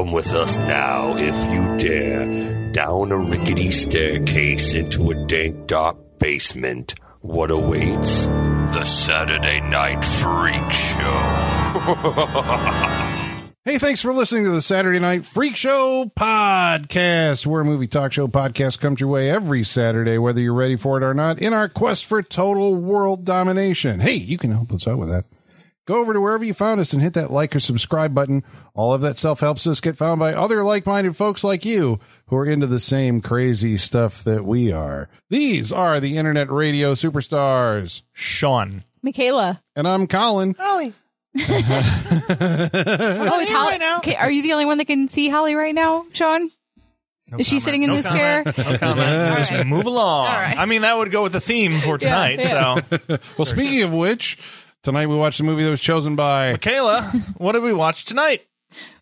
Come with us now, if you dare, down a rickety staircase into a dank, dark basement. What awaits? The Saturday Night Freak Show. Hey, thanks for listening to the Saturday Night Freak Show podcast. We're a movie talk show podcast comes your way every Saturday, whether you're ready for it or not, in our quest for total world domination. Hey, you can help us out with that. Go over to wherever you found us and hit that like or subscribe button. All of that stuff helps us get found by other like minded folks like you who are into the same crazy stuff that we are. These are the internet radio superstars. Sean. Michaela. And I'm Colin. Holly. oh, is Holly? Okay, are you the only one that can see Holly right now, Sean? No is she sitting in No this comment. chair? No comment. Just right. move along. All right. I mean, that would go with the theme for Yeah, tonight. yeah. So, Well, speaking of which, tonight we watched a movie that was chosen by Michaela, what did we watch tonight?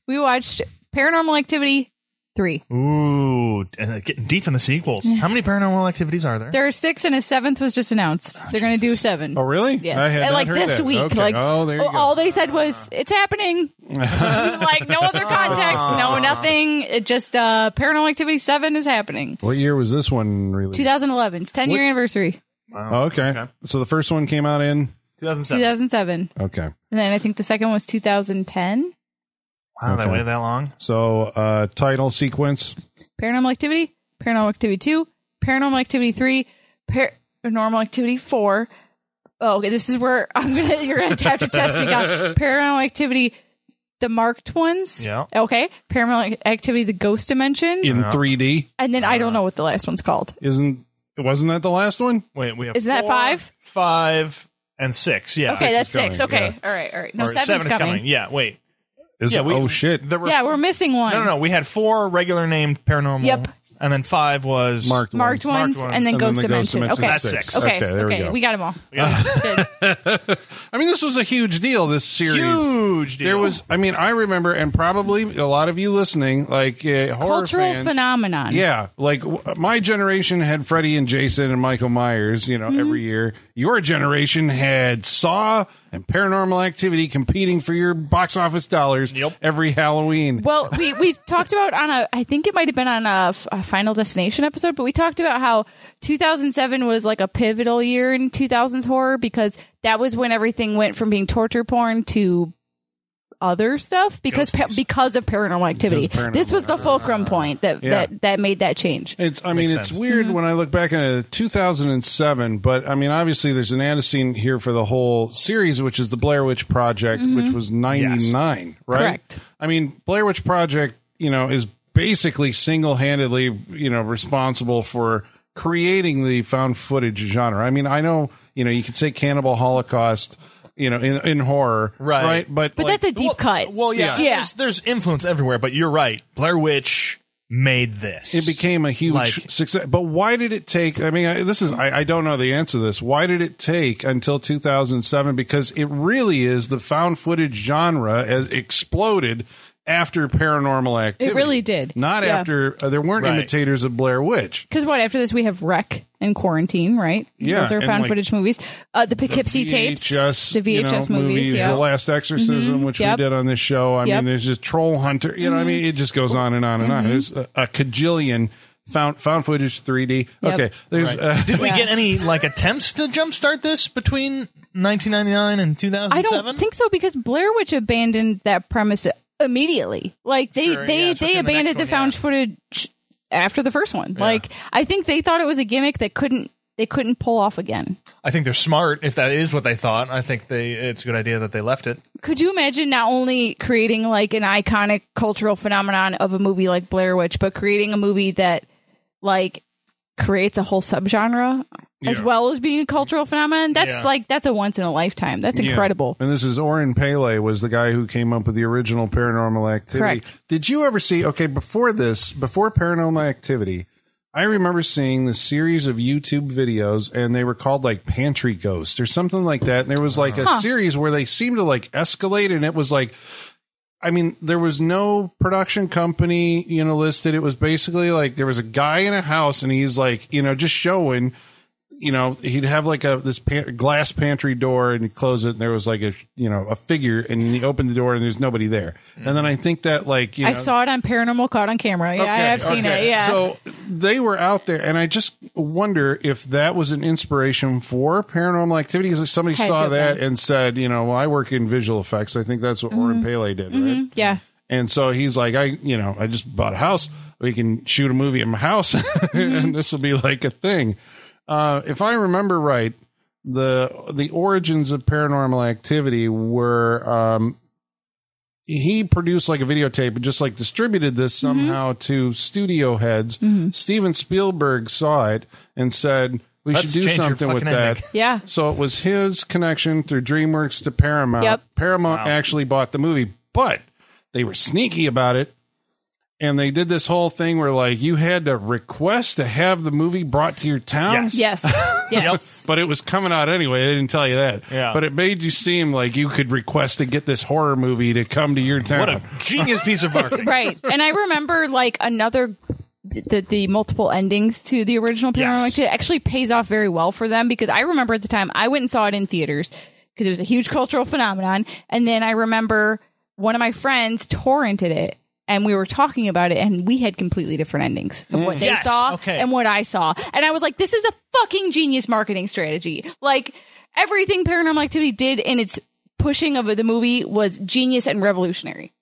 We watched Paranormal Activity 3. Ooh, and uh, getting deep in the sequels. How many paranormal activities are there? There are six, and a seventh was just announced. They're going to do seven. Oh, really? Yes. I had And, like heard this that. week. Okay. Like, oh, there you go. all they said was, it's happening. like, no other context, no nothing. It just, uh, Paranormal Activity 7 is happening. what year was this one released? 2011. It's 10 year What- anniversary. Oh, okay. Okay. So the first one came out in 2007. 2007. okay. And then I think the second one was 2010. Wow, they Okay. waited that long. So uh title sequence. Paranormal Activity, Paranormal Activity 2, Paranormal Activity 3, Paranormal Activity 4. Oh, okay, this is where I'm gonna you're gonna have to test me. God. Paranormal Activity, the marked ones. Yeah. Okay. Paranormal Activity, the Ghost Dimension, in Yeah. 3D. and then I don't know what the last one's called. Isn't wasn't that the last one? Wait, we have Is that four, five? five, and six. Yeah. Okay, that's six. coming, Okay, all right, all right. No, Or seven's seven is coming. coming. Yeah. Wait. Is Yeah. We, oh shit. There were Yeah, we're missing one. No, no, no. We had four regular named paranormal. Yep. And then five was Marked Marked ones. ones, ones, and then and Ghost then the Ghost Dimension. Dimension Okay, is six. okay, Okay, there we go. we got them all. Yeah. Good. I mean, this was a huge deal. This series. huge. Deal. There was. I mean, I remember, and probably a lot of you listening, like uh, horror Cultural fans. phenomenon. Yeah, like w- my generation had Freddy and Jason and Michael Myers, you know, Mm-hmm. every year. Your generation had Saw and Paranormal Activity competing for your box office dollars Yep. every Halloween. Well, we we talked about on a I think it might have been on a Final Destination episode, but we talked about how 2007 was like a pivotal year in 2000s horror because that was when everything went from being torture porn to other stuff because pa- because of paranormal activity. Because of paranormal. this was the fulcrum point that Yeah. that that made that change. It's, I mean, it's sense. weird Mm-hmm. when I look back at 2007, but I mean, obviously there's an antecedent here for the whole series, which is the Blair Witch Project, which was 99, right? Mm-hmm. Correct. I mean, Blair Witch Project, you know, is basically single-handedly, you know, responsible for creating the found footage genre. I mean, I know, you know, you could say Cannibal Holocaust, you know, in, in horror, Right. right? But, But like, that's a deep cut. Well, yeah. Yeah. There's, there's influence everywhere, but you're right. Blair Witch made this. it became a huge Like- success. But why did it take? I mean, I, this is I, I don't know the answer to this. Why did it take until 2007? Because it really is the found footage genre has exploded after Paranormal Activity. It really did. Not Yeah. after uh, there weren't Right. imitators of Blair Witch. Because what after this we have REC and Quarantine, right? Yeah, those are found like, footage movies. Uh, the Poughkeepsie tapes, VHS, the you know, VHS movies, yeah. The Last Exorcism, which Yep. we did on this show. I Yep. mean, there's just Troll Hunter. You know, what I mean, it just goes on and on and on. There's a, a cajillion found found footage 3D. Yep. Okay, there's uh, Did we Yeah. get any like attempts to jumpstart this between 1999 and 2007? I don't think so because Blair Witch abandoned that premise immediately. Like they Sure, they yeah, they in the abandoned the found yeah. footage after the first one. Like I think they thought it was a gimmick that couldn't they couldn't pull off again. I think they're smart if that is what they thought. I think they it's a good idea that they left it. Could you imagine not only creating like an iconic cultural phenomenon of a movie like Blair Witch, but creating a movie that like creates a whole subgenre as well as being a cultural phenomenon? That's Yeah. like that's a once in a lifetime. That's Yeah. incredible. And this is Oren Peli was the guy who came up with the original Paranormal Activity. Correct. Did you ever see? Okay, before this, before Paranormal Activity, I remember seeing the series of YouTube videos, and they were called like Pantry Ghost or something like that. And there was like a series where they seemed to like escalate, and it was like. I mean, there was no production company, you know, listed. It was basically like there was a guy in a house and he's like, you know, just showing you know, he'd have like a this pan- glass pantry door, and he'd close it, and there was like a you know a figure, and he opened the door, and there's nobody there. And then I think that like you know, I saw it on Paranormal Caught on Camera. Yeah, I have seen okay. it. Yeah. So they were out there, and I just wonder if that was an inspiration for paranormal activity. Because somebody Had saw that been. and said, you know, well, I work in visual effects. I think that's what Oren mm-hmm. Peli did, mm-hmm. right? yeah. And so he's like, I, you know, I just bought a house. We can shoot a movie in my house, and mm-hmm. this will be like a thing. Uh, if I remember right, the the origins of paranormal activity were um, he produced like a videotape and just like distributed this somehow to studio heads. Steven Spielberg saw it and said, "We Let's should do something with that." ending. Yeah. So it was his connection through DreamWorks to Paramount. Yep. Paramount Wow. actually bought the movie, but they were sneaky about it. And they did this whole thing where like you had to request to have the movie brought to your town. Yes. Yes. Yes. But it was coming out anyway. They didn't tell you that. Yeah. But it made you seem like you could request to get this horror movie to come to your town. What a genius piece of marketing. right. And I remember like another the, the multiple endings to the original Paranormal Yes. Activity actually pays off very well for them because I remember at the time I went and saw it in theaters because it was a huge cultural phenomenon. And then I remember one of my friends torrented it and we were talking about it and we had completely different endings of what they Yes, saw okay. and what I saw. And I was like, this is a fucking genius marketing strategy. Like everything Paranormal Activity did in its pushing of the movie was genius and revolutionary.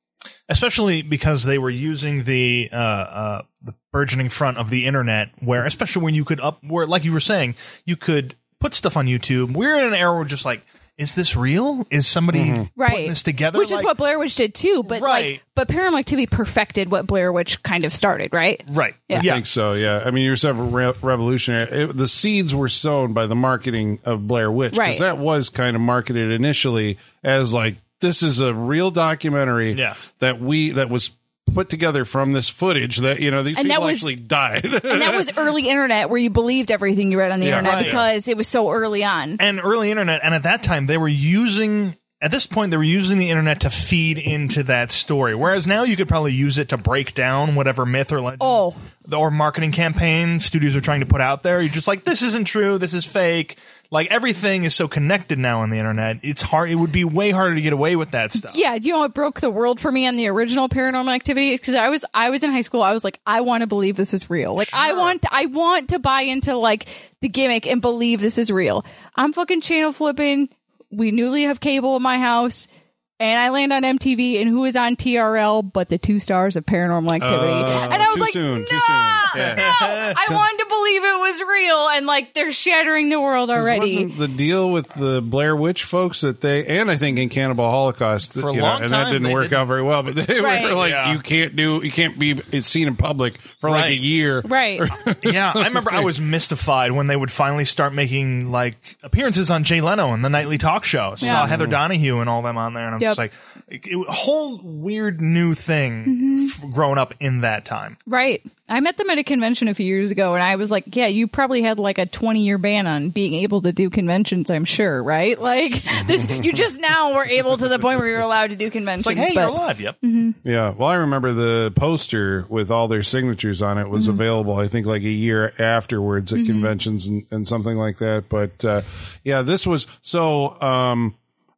especially because they were using the uh, uh, the burgeoning front of the internet, where especially when you could up, where like you were saying, you could put stuff on YouTube. We're in an era where just like, is this real? Is somebody mm-hmm. putting right this together? which is what blair witch did too but Right. like but paranormal activity perfected what blair witch kind of started right right? Yeah. I yeah. think so. Yeah, I mean, you're saying re- revolutionary. It, the seeds were sown by the marketing of Blair Witch because Right. that was kind of marketed initially as like this is a real documentary Yes. that we that was put together from this footage that you know these And that people was- actually died. and that was early internet where you believed everything you read on the Yeah. internet Right. because it was so early on and early internet, and at that time they were using. At this point, they were using the internet to feed into that story. Whereas now you could probably use it to break down whatever myth or legend Oh. or marketing campaign studios are trying to put out there. You're just like, this isn't true. This is fake. Like everything is so connected now on the internet. It's hard. It would be way harder to get away with that stuff. yeah you know what broke the world for me on the original paranormal activity because i was i was in high school i was like i want to believe this is real like i want i want to buy into like the gimmick and believe this is real i'm fucking channel flipping we newly have cable in my house and I land on MTV, and who is on TRL but the two stars of Paranormal Activity? Uh, and I was too like, soon, no, too soon. Yeah. no, I wanted to believe it was real, and like they're shattering the world already. Wasn't the deal with the Blair Witch folks that they and I think in Cannibal Holocaust For a you know, long and time, that didn't they work didn't- out very well. But they Right. were like, Yeah. you can't do, you can't be seen in public for like a Right. year. Right. yeah, I remember I was mystified when they would finally start making like appearances on Jay Leno and the nightly talk show. Saw Yeah. Heather Donahue and all them on there, and I'm Yep. just like, it, it- a whole weird new thing mm-hmm. f- growing up in that time. Right. I met them at a convention a few years ago and I was like, yeah, you probably had like a 20 year ban on being able to do conventions, I'm sure, right? Like this, you just now were able to the point where you're allowed to do conventions. It's like, hey, but you're alive. Yep. Yeah. Well, I remember the poster with all their signatures on it was Mm-hmm. available, I think, like a year afterwards at conventions and, and something like that. But uh, yeah, this was so. Um,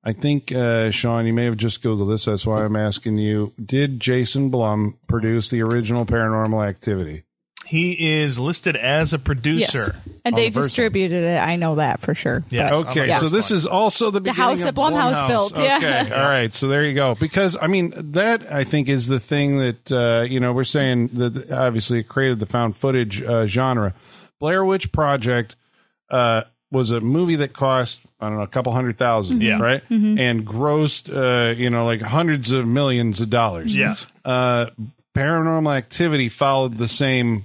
I think, uh, Sean, you may have just Googled this. That's why I'm asking you. Did Jason Blum produce the original paranormal activity? He is listed as a yes. producer. And they the first distributed it. I know that for sure. Yeah. But- Okay, Yeah. so this is also the beginning house of that Blumhouse built, yeah. All right. So there you go. Because I mean, that I think is the thing that uh, you know we're saying that obviously it created the found footage uh, genre. Blair Witch Project uh, was a movie that cost I don't know a couple hundred thousand, Yeah. right, and grossed uh, you know like hundreds of millions of dollars. Yes. Uh, Paranormal Activity followed the same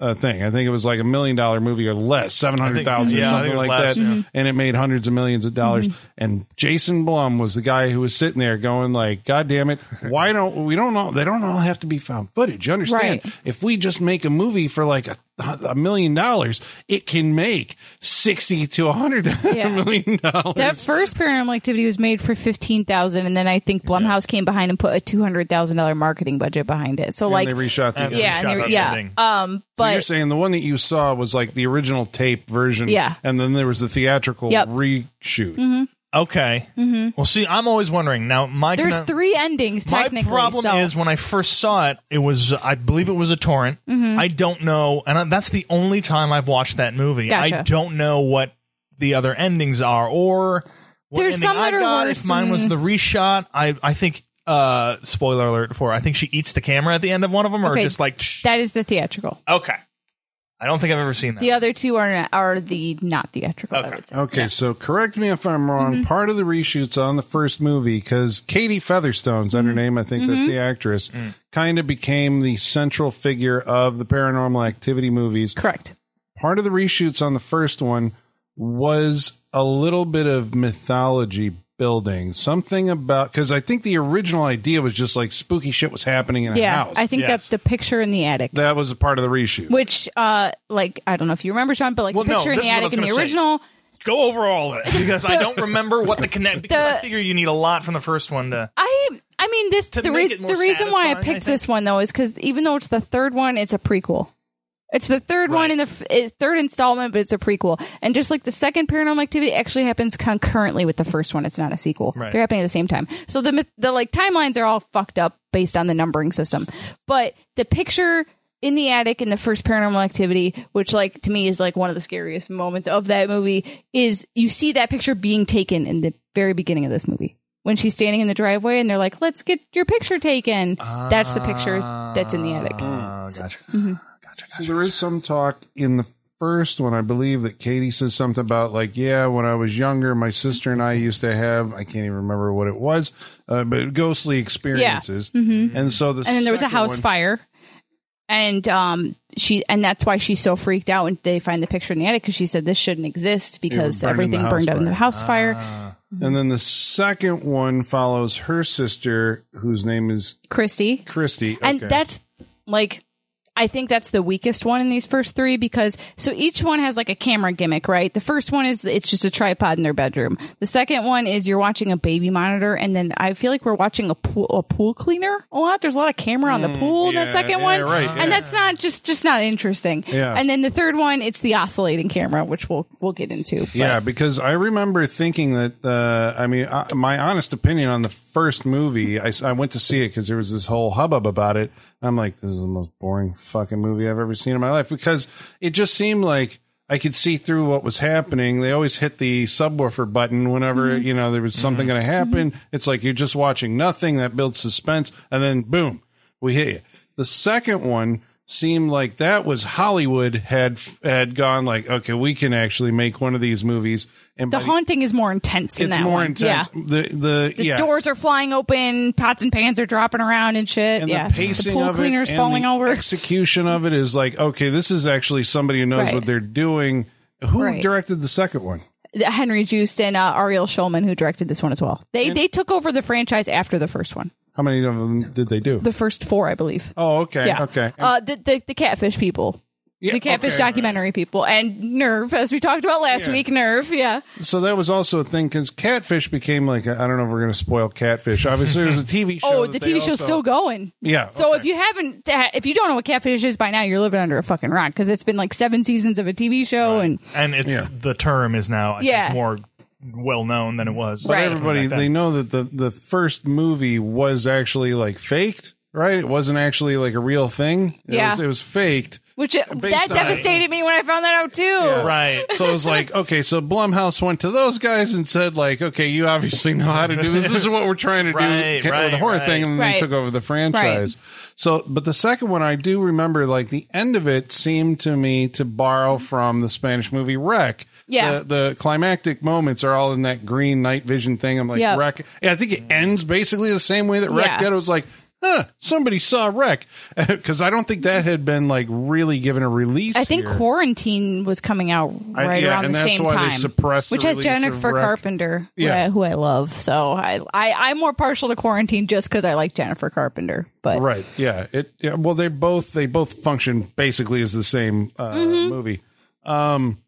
uh, thing. I think it was like a million dollar movie or less, seven hundred thousand or yeah, I something think it was like less, that, yeah. and it made hundreds of millions of dollars. And Jason Blum was the guy who was sitting there going like, "God damn it, why don't we don't know? They don't all have to be found footage. You understand? Right. If we just make a movie for like a a million dollars, it can make sixty to a hundred Yeah. million dollars. That first Paranormal Activity was made for fifteen thousand, and then I think Blumhouse came behind and put a two hundred thousand dollar marketing budget behind it. So like, they reshot the And yeah, and they- yeah, ending. um, So you're saying the one that you saw was like the original tape version, Yeah. and then there was the theatrical Yep. reshoot. Okay. Well, see, I'm always wondering now. My there's conne- three endings My problem so. is when I first saw it, it was I believe it was a torrent. Mm-hmm. I don't know, and I- that's the only time I've watched that movie. I don't know what the other endings are, or what There's ending some I that are got. worse If mine was the reshot, I I think. Uh, spoiler alert for I think she eats the camera at the end of one of them, or Okay. just like that is the theatrical. okay. I don't think I've ever seen that. The other two are are the not theatrical. I Okay. would say. Okay, so correct me if I'm wrong. Mm-hmm. Part of the reshoots on the first movie, because Katie Featherston's Mm-hmm. her name, I think that's the actress, kind of became the central figure of the paranormal activity movies. Correct. Part of the reshoots on the first one was a little bit of mythology building. Something about, because I think the original idea was just like spooky shit was happening in a Yeah, house. I think Yes. that the picture in the attic. that was a part of the reshoot. which uh like I don't know if you remember Sean, but like Well, the no, picture in the is what I attic in the gonna say. original Go over all of it because I don't remember what the connect. Because I figure you need a lot from the first one to. I I mean this To the, re- the reason why I satisfying, I picked this one though is because even though it's the third one, it's a prequel. It's the third one in the f- third installment, but it's a prequel. And just like the second Paranormal Activity actually happens concurrently with the first one, it's not a sequel. Right. They're happening at the same time. So the myth- the like timelines are all fucked up based on the numbering system. But the picture in the attic in the first paranormal activity which like to me is like one of the scariest moments of that movie is you see that picture being taken in the very beginning of this movie when she's standing in the driveway and they're like let's get your picture taken that's the picture that's in the attic Oh, gotcha. Mm-hmm. Gotcha. So there is some talk in the first one, I believe, that Katie says something about like, yeah, when I was younger, my sister and I used to have, I can't even remember what it was, uh, but ghostly experiences. And so the and then there was a house one- fire and um she and that's why she's so freaked out when they find the picture in the attic because she said this shouldn't exist because burned everything burned out in the fire. house fire And then the second one follows her sister, whose name is christy Christy. And that's like I think that's the weakest one in these first three because so each one has like a camera gimmick, right? The first one is it's just a tripod in their bedroom. The second one is you're watching a baby monitor, and then I feel like we're watching a pool a pool cleaner a lot. There's a lot of camera on the pool in that yeah, second yeah, one, right, yeah. and that's not just just not interesting. Yeah. And then the third one, it's the oscillating camera, which we'll we'll get into. But- Yeah, because I remember thinking that. Uh, I mean, uh, my honest opinion on the first movie, I went to see it because there was this whole hubbub about it. I'm like, this is the most boring fucking movie I've ever seen in my life because it just seemed like I could see through what was happening. They always hit the subwoofer button whenever mm-hmm. you know there was something going to mm-hmm. happen. Mm-hmm. It's like you're just watching nothing that builds suspense, and then boom, we hit you. The second one seemed like that was Hollywood had had gone like, okay, we can actually make one of these movies, and The haunting is more intense in it's that more one. intense. Yeah. The the, The yeah. doors are flying open, pots and pans are dropping around and shit. and yeah, the pacing pool of cleaner's it and falling the over. execution of it is like okay this is actually somebody who knows Right. what they're doing who Right. directed the second one Henry Joost and uh, Ariel Schulman, who directed this one as well. They they took over the franchise after the first one. How many of them did they do The first four, I believe. oh okay Yeah. okay Uh, the, the the catfish people, Yeah, the catfish okay, documentary people, and Nerve, as we talked about last Yeah. week. Nerve, yeah. so that was also a thing because catfish became like I don't know if we're going to spoil catfish obviously there's a TV show Oh, the TV show's also- still going. yeah So okay. if you haven't, if you don't know what catfish is by now, you're living under a fucking rock because it's been like seven seasons of a TV show, and And it's Yeah. the term is now I Yeah. think, more well known than it was. Right. everybody back they know that the the first movie was actually like faked right it wasn't actually like a real thing it Yeah. was, it was faked which uh, it, that on- devastated me when I found that out too. right. So it was like, okay, so Blumhouse went to those guys and said, like, okay, you obviously know how to do this. This is what we're trying to do Right, with right, the horror right. thing, and then Right. they took over the franchise. So, but the second one, I do remember, like, the end of it seemed to me to borrow from the Spanish movie REC. Yeah. The, the climactic moments are all in that green night vision thing. I'm like, Yeah. REC. Yeah, I think it ends basically the same way that REC Yeah. did. It was like, huh, somebody saw REC. Because I don't think that had been like really given a release. I think here. Quarantine was coming out right I- yeah, around and the that's same why they time, which has Jennifer. Carpenter, who, Yeah. I, who I love. So I, I I'm more partial to Quarantine just because I like Jennifer Carpenter. But Right. Yeah. It. Yeah, well, they both they both function basically as the same uh, Mm-hmm. movie. Um.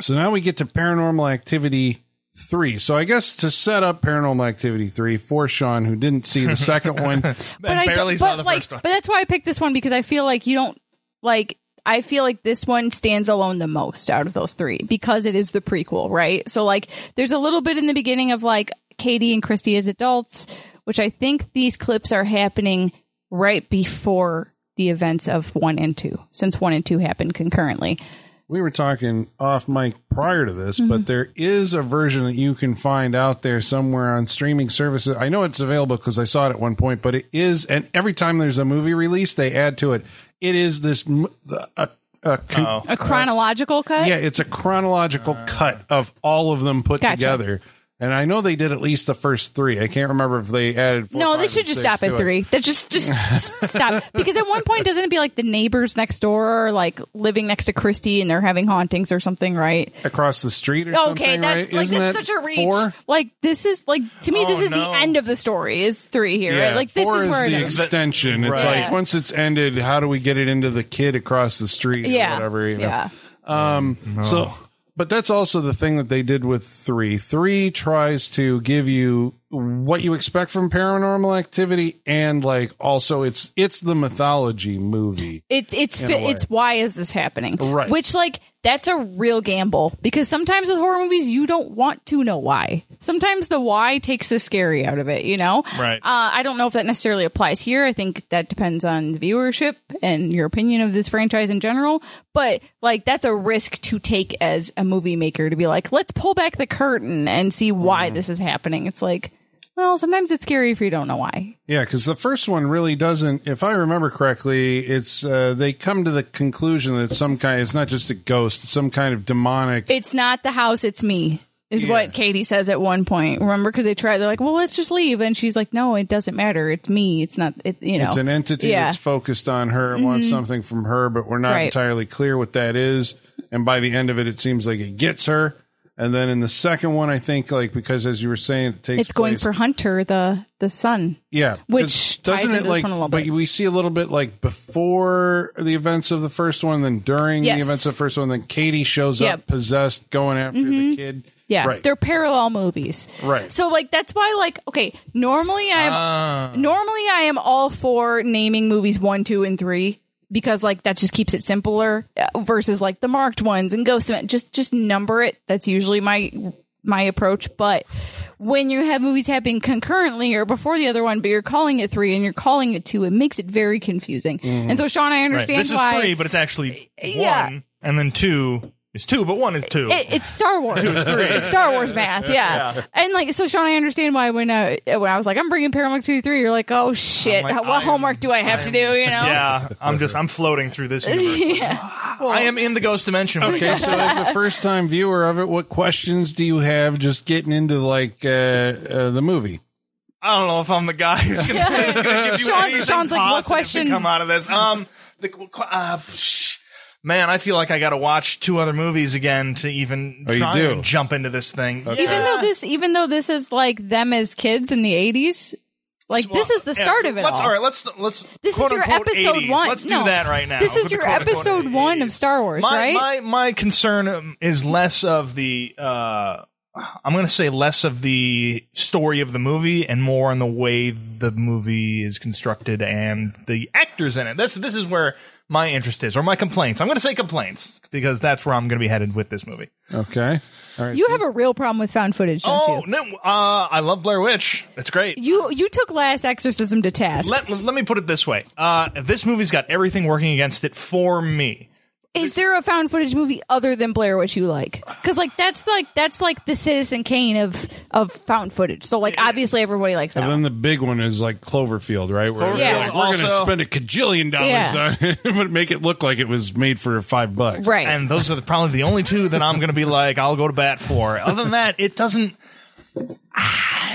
So now we get to Paranormal Activity three. So I guess to set up Paranormal Activity three for Sean, who didn't see the second one. but I barely don't, saw but the like, first one. but that's why I picked this one because I feel like you don't like. I feel like this one stands alone the most out of those three because it is the prequel, right? So like, there's a little bit in the beginning of like Katie and Christy as adults, which I think these clips are happening right before the events of one and two, since one and two happened concurrently. We were talking off mic prior to this, Mm-hmm. but there is a version that you can find out there somewhere on streaming services. I know it's available because I saw it at one point, but it is, and every time there's a movie release, they add to it. It is this a, a, con- A chronological cut. yeah, it's a chronological cut of all of them put Gotcha. together. And I know they did at least the first three. I can't remember if they added. Four, No, five, they should just stop at three. They just just stop because at one point doesn't it be like the neighbors next door like living next to Christy and they're having hauntings or something, right? across the street or Okay, something, that's right? like Isn't that's that such a reach. Four? Like this is like to me this Oh, is the end of the story is three here, right? Like this four is where it the is. extension. It's Right. like once it's ended, how do we get it into the kid across the street or Yeah, whatever? You know? yeah. Um, So, but that's also the thing that they did with three. Three tries to give you what you expect from paranormal activity, and like also it's it's the mythology movie. It's it's it's why is this happening? Right. Which like that's a real gamble because sometimes with horror movies you don't want to know why. Sometimes the why takes the scary out of it, you know? Right. Uh, I don't know if that necessarily applies here. I think that depends on the viewership and your opinion of this franchise in general. But like that's a risk to take as a movie maker to be like, let's pull back the curtain and see why this is happening. It's like, well, sometimes it's scary if you don't know why. Yeah, because the first one really doesn't. If I remember correctly, it's uh, they come to the conclusion that some kind. It's not just a ghost; it's some kind of demonic. It's not the house, it's me. Is Yeah. what Katie says at one point. Remember, because they try, they're like, "Well, let's just leave," and she's like, "No, it doesn't matter. It's me. It's not. It, you know, It's an entity Yeah. Mm-hmm. that's focused on her and wants something from her, but we're not Right. entirely clear what that is. And by the end of it, it seems like it gets her. And then in the second one, I think like because as you were saying, it takes It's going place- for Hunter, the the son. yeah, which doesn't it like one but bit. we see a little bit like before the events of the first one, then during Yes. the events of the first one, then Katie shows Yep. Mm-hmm. up possessed, going after the kid. Yeah, right. they're parallel movies. Right. So like that's why like okay, normally I'm Ah. normally I am all for naming movies 1, 2 and 3 because like that just keeps it simpler uh, versus like the marked ones and Ghost Event just just number it. That's usually my my approach, but when you have movies happening concurrently or before the other one, but you're calling it 3 and you're calling it 2, it makes it very confusing. Mm-hmm. And so Sean, I Right. understand This is why three, but it's actually Yeah. one, and then two is two, but one is two. It, it's Star Wars. Two, It's Star Wars math, yeah. And like, so Sean, I understand why when uh, when I was like, I'm bringing Paramount two three, you're like, oh shit, like, what I'm- homework do I have to do? You know? yeah, I'm just I'm floating through this universe. I am in the ghost dimension. Okay, so as a first time viewer of it, what questions do you have just getting into like uh, uh, the movie? I don't know if I'm the guy who's going to give you Sean- anything Sean's like, what positive to questions- come out of this. Um, the, uh, sh- man, I feel like I got to watch two other movies again to even Oh, try do? and jump into this thing. Even though this, even though this is like them as kids in the '80s, like this is the Yeah, start of it let's, all. All right, let's let's. This quote is your unquote episode 80s. one. Let's no, do that right now. This is your quote unquote episode one of Star Wars, my, right? My my concern um, is less of the uh I'm going to say less of the story of the movie and more on the way the movie is constructed and the actors in it. This this is where my interest is or my complaints. I'm going to say complaints because that's where I'm going to be headed with this movie. Okay, all right. you have a real problem with found footage, don't Oh, you? no, uh I love Blair Witch. It's great. You you took Last Exorcism to task. Let, let me put it this way. Uh, this movie's got everything working against it for me. Is there a found footage movie other than Blair Witch you like? Because like that's like that's like the Citizen Kane of of found footage. So like obviously everybody likes that. And one. then the big one is like Cloverfield, right? Where Cloverfield, Yeah. like, we're going to spend a cajillion dollars Yeah. on it, but make it look like it was made for five bucks. Right. And those are the, probably the only two that I'm going to be like, I'll go to bat for. Other than that, it doesn't.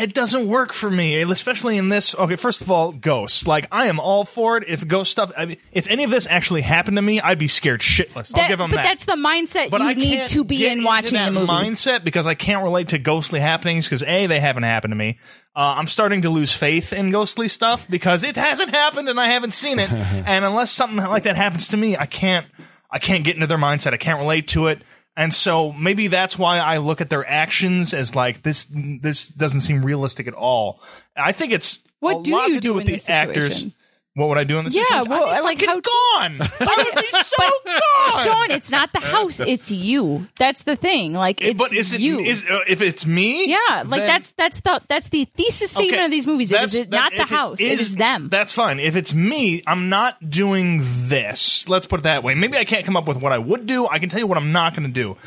It doesn't work for me, especially in this. Okay, first of all, ghosts. Like I am all for it. If ghost stuff, I mean, if any of this actually happened to me, I'd be scared shitless. I'll give them but that. that's the mindset but you I need to be in watching that the movie. mindset because I can't relate to ghostly happenings because a they haven't happened to me. Uh, I'm starting to lose faith in ghostly stuff because it hasn't happened and I haven't seen it. and unless something like that happens to me, I can't. I can't get into their mindset. I can't relate to it. And so maybe that's why I look at their actions as like this. This doesn't seem realistic at all. I think it's What a do lot you to do do with the actors. Situation? What would I do in this Yeah, situation? well, I'd be like, fucking how- gone. I would be so gone. Sean, it's not the house; it's you. That's the thing. Like, it's but is it you. is uh, if it's me? yeah, like then- that's that's the that's the thesis statement Okay, of these movies. It that's- is it that- not the if house; it is them. That's fine. If it's me, I'm not doing this. Let's put it that way. Maybe I can't come up with what I would do. I can tell you what I'm not going to do.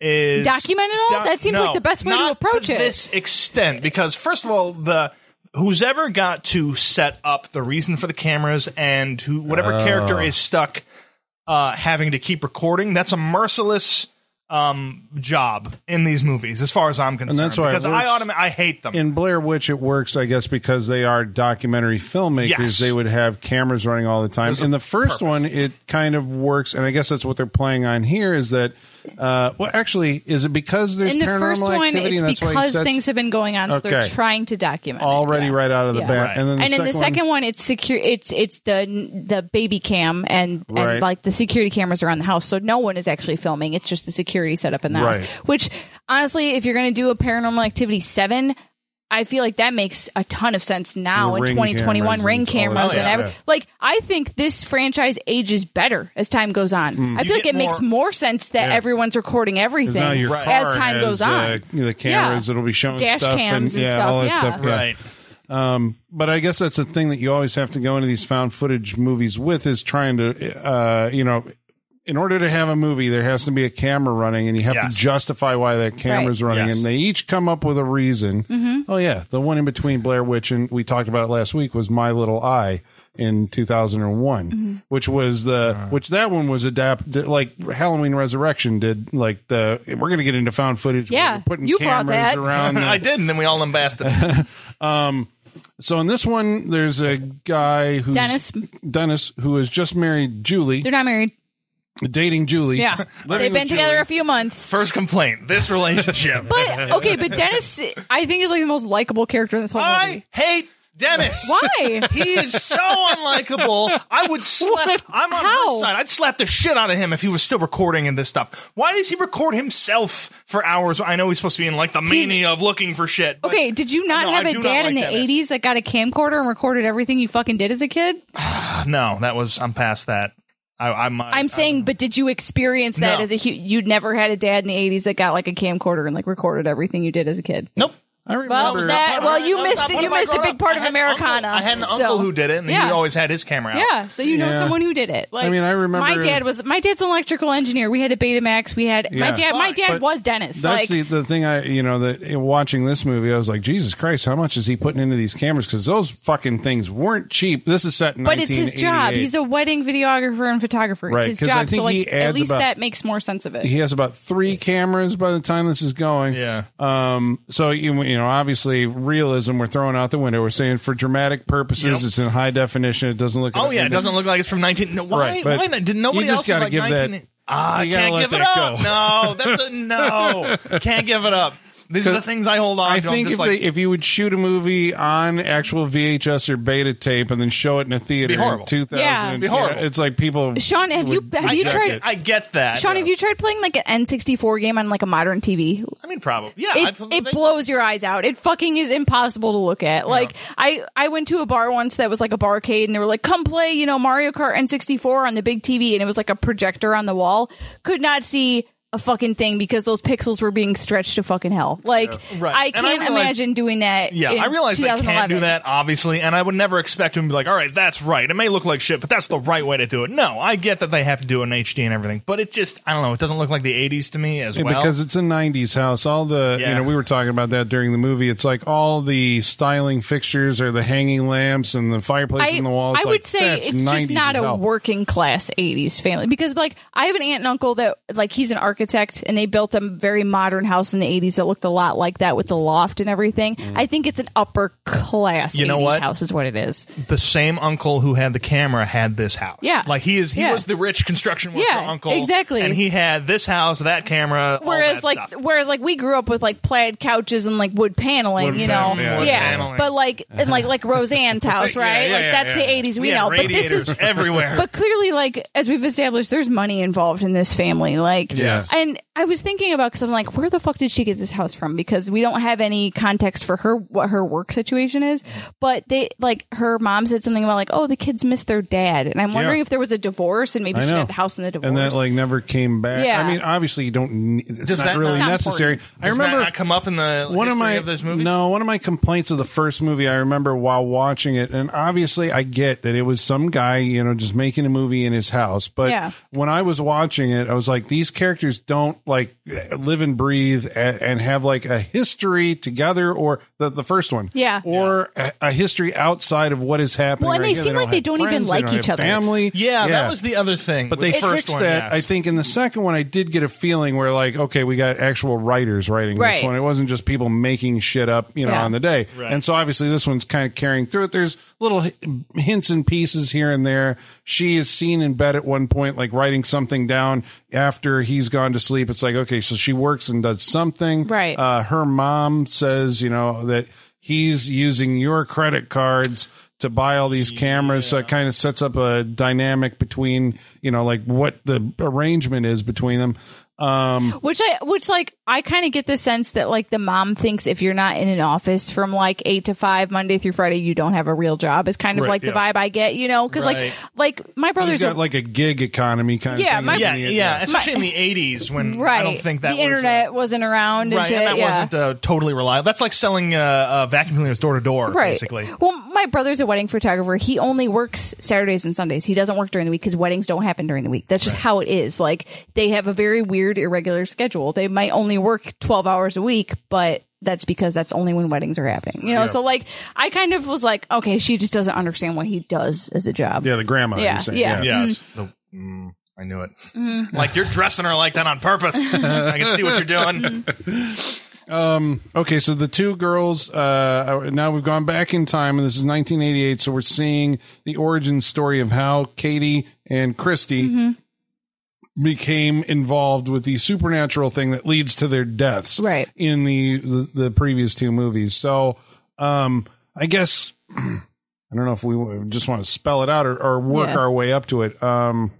Is Document it all? That seems like the best way to not approach to it. This extent, because first of all, the who's ever got to set up the reason for the cameras and who whatever Oh. character is stuck uh, having to keep recording, that's a merciless um job in these movies as far as I'm concerned that's why because I automa- I hate them In Blair Witch, it works, I guess, because they are documentary filmmakers. Yes. They would have cameras running all the time. There's In the first purpose. one, it kind of works, and I guess that's what they're playing on here. Is that uh, well? Actually, is it because there's in the paranormal first one, activity, it's because things have been going on, so they're trying to document it. already Yeah. right out of the Yeah. bat, Right. and then the and in the second second one, it's secure. It's it's the the baby cam and Right. and like the security cameras around the house, so no one is actually filming. It's just the security setup in the house. Which honestly, if you're going to do a Paranormal Activity seven. I feel like that makes a ton of sense now in 2021 cameras ring and cameras and Oh, every, yeah. like I think this franchise ages better as time goes on. I Mm. You feel like get it makes more- more sense that Yeah. everyone's recording everything now your Right. as time has, goes on. uh, the cameras Yeah. that'll be showing Dash stuff cams and yeah, stuff, all that yeah. stuff. yeah. right Um, but I guess that's the thing that you always have to go into these found footage movies with is trying to, uh, you know, in order to have a movie, there has to be a camera running, and you have Yes. to justify why that camera's Right. running. Yes. And they each come up with a reason. Mm-hmm. Oh yeah, the one in between Blair Witch and we talked about it last week was My Little Eye in 2001, Mm-hmm. which was the which that one was adapted like Halloween Resurrection did. Like the we're going to get into found footage. where Yeah, we're putting you brought cameras that. around. the- I did, and then we all lambasted. it. So in this one, there's a guy who's Dennis. Dennis who has just married Julie, They're not married. Dating Julie. Yeah, they've been together Julie. a few months. First complaint: this relationship. But okay, but Dennis, I think is like the most likable character in this whole I movie. hate Dennis. Why? He is so unlikable. I would slap. What? I'm on How? his side. I'd slap the shit out of him if he was still recording in this stuff. Why does he record himself for hours? I know he's supposed to be in like the mania of looking for shit. but- Okay, did you not No, have I a do not dad in the Dennis. '80s that got a camcorder and recorded everything you fucking did as a kid? no, that was. I'm past that. I, I'm. I'm saying, but did you experience that No. as a hu- you'd never had a dad in the '80s that got like a camcorder and like recorded everything you did as a kid? Nope. I remember. Well, that- well, you That missed not it. You missed a big part of had uncle- Americana. I had an So- uncle who did it, and Yeah. he always had his camera out. Yeah, so you know Yeah. someone who did it. Like, I mean, I remember- my dad was my dad's an electrical engineer. We had a Betamax. We had my Yeah. dad. My dad but was Dennis. That's like, the, the thing I, you know, that in watching this movie, I was like, Jesus Christ, how much is he putting into these cameras? Because those fucking things weren't cheap. This is set in but it's his job. 1988. He's a wedding videographer and photographer. It's Right, his 'cause I job. think So like, he at adds least about- that makes more sense of it. He has about three cameras by the time this is going. Yeah. Um. So you you know, obviously, realism we're throwing out the window. We're saying for dramatic purposes, Yep. it's in high definition. It doesn't look. Oh yeah, it doesn't look like it's from 19. No, why? Right, why not? Did nobody else gotta like give that- 19? Ah, I can't give it up. go. No, that's a no. Can't give it up. These are the things I hold on I to. I'm think just if like, they, if you would shoot a movie on actual VHS or beta tape and then show it in a theater Be horrible. in 2000, Yeah. Be horrible. it's like people. Sean, have you would have I you get tried? it. I get that. Sean, have you tried playing like an N64 game on like a modern TV? I mean, probably. Yeah. It, I, it they- blows your eyes out. It fucking is impossible to look at. Like I, I went to a bar once that was like a barcade, and they were like, "Come play, you know, Mario Kart N64 on the big TV," and it was like a projector on the wall. Could not see a fucking thing because those pixels were being stretched to fucking hell. Like Right. I can't realized- imagine doing that. Yeah, in I realize they can't do that, obviously, and I would never expect them to be like, all right, that's right. It may look like shit, but that's the right way to do it. No, I get that they have to do it in HD and everything, but it just, I don't know, it doesn't look like the 80s to me as Yeah, well. because it's a 90s house. All the, you know, we were talking about that during the movie. It's like all the styling fixtures or the hanging lamps and the fireplace I, in the wall. It's I like, would say that's it's just not a hell. working class 80s family because like I have an aunt and uncle that like he's an architect architect, and they built a very modern house in the 80s that looked a lot like that with the loft and everything. Mm. I think it's an upper class You know what? house, is what it is. the same uncle who had the camera had this house. Yeah. like he is. He Yeah. was the rich construction worker Yeah, uncle. exactly. And he had this house, that camera. all Whereas that like stuff. whereas like we grew up with like plaid couches and like wood paneling, Wood you know. paneling, yeah, wood paneling. But like and like like Roseanne's house, right? yeah, like that's yeah. the eighties we, we know. But this is everywhere. but clearly like as we've established there's money involved in this family like Yes. And i was thinking about because i'm like where the fuck did she get this house from because we don't have any context for her what her work situation is but they like her mom said something about like oh the kids miss their dad and i'm wondering Yeah. if there was a divorce and maybe I she know. had the house in the divorce and that like never came back. Yeah. I mean, obviously you don't. ne- It's Does not that really not- It's not necessary. important. I Does that remember not come up in the one of my of those movies. no one of my complaints of the first movie. I remember while watching it, and obviously I get that it was some guy, you know, just making a movie in his house. But Yeah. when I was watching it, I was like, these characters don't like live and breathe and, and have like a history together, or the the first one, Yeah. or a, a history outside of what is happening. Well, and right they here. seem like they have don't even friends, they like don't each other. Family, Yeah, that was the other thing. but they the first fixed one, that. yes. I think in the second one, I did get a feeling where like, okay, we got actual writers writing this one. It wasn't just people making shit up, you know, Yeah. on the day. Right. And so obviously this one's kind of carrying through it. There's little h- hints and pieces here and there. She is seen in bed at one point, like writing something down after he's gone to sleep. It's like, okay, so she works and does something. Right. Uh, her mom says, you know, that he's using your credit cards to buy all these cameras. So it kind of sets up a dynamic between, you know, like what the arrangement is between them. Um, which i which like i kind of get the sense that like the mom thinks if you're not in an office from like 8 to 5 monday through friday you don't have a real job is kind of Right, like the vibe i get you know because Right. like like my he's brother's got a- like a gig economy kind Yeah, of my- thing. yeah, isn't yeah, especially in the '80s when right I don't think that the was, uh, internet wasn't around and right, shit and that yeah. wasn't uh, totally reliable. That's like selling uh, uh, vacuum cleaners door to door, right. basically. Well, my brother's a wedding photographer. He only works Saturdays and Sundays. He doesn't work during the week because weddings don't happen during the week. That's just how it is. Like they have a very weird, irregular schedule. They might only work twelve hours a week, but that's because that's only when weddings are happening. You know, so like I kind of was like, okay, she just doesn't understand what he does as a job. Yeah, the grandma. Yeah, you're saying. yeah. Yes, the, mm, I knew it. Like you're dressing her like that on purpose. I can see what you're doing. Um. Okay, so the two girls, uh, now we've gone back in time, and this is 1988, so we're seeing the origin story of how Katie and Christy Mm-hmm. Became involved with the supernatural thing that leads to their deaths Right. in the, the, the previous two movies. So, um, I guess, I don't know if we just want to spell it out or, or work Yeah. our way up to it. Um,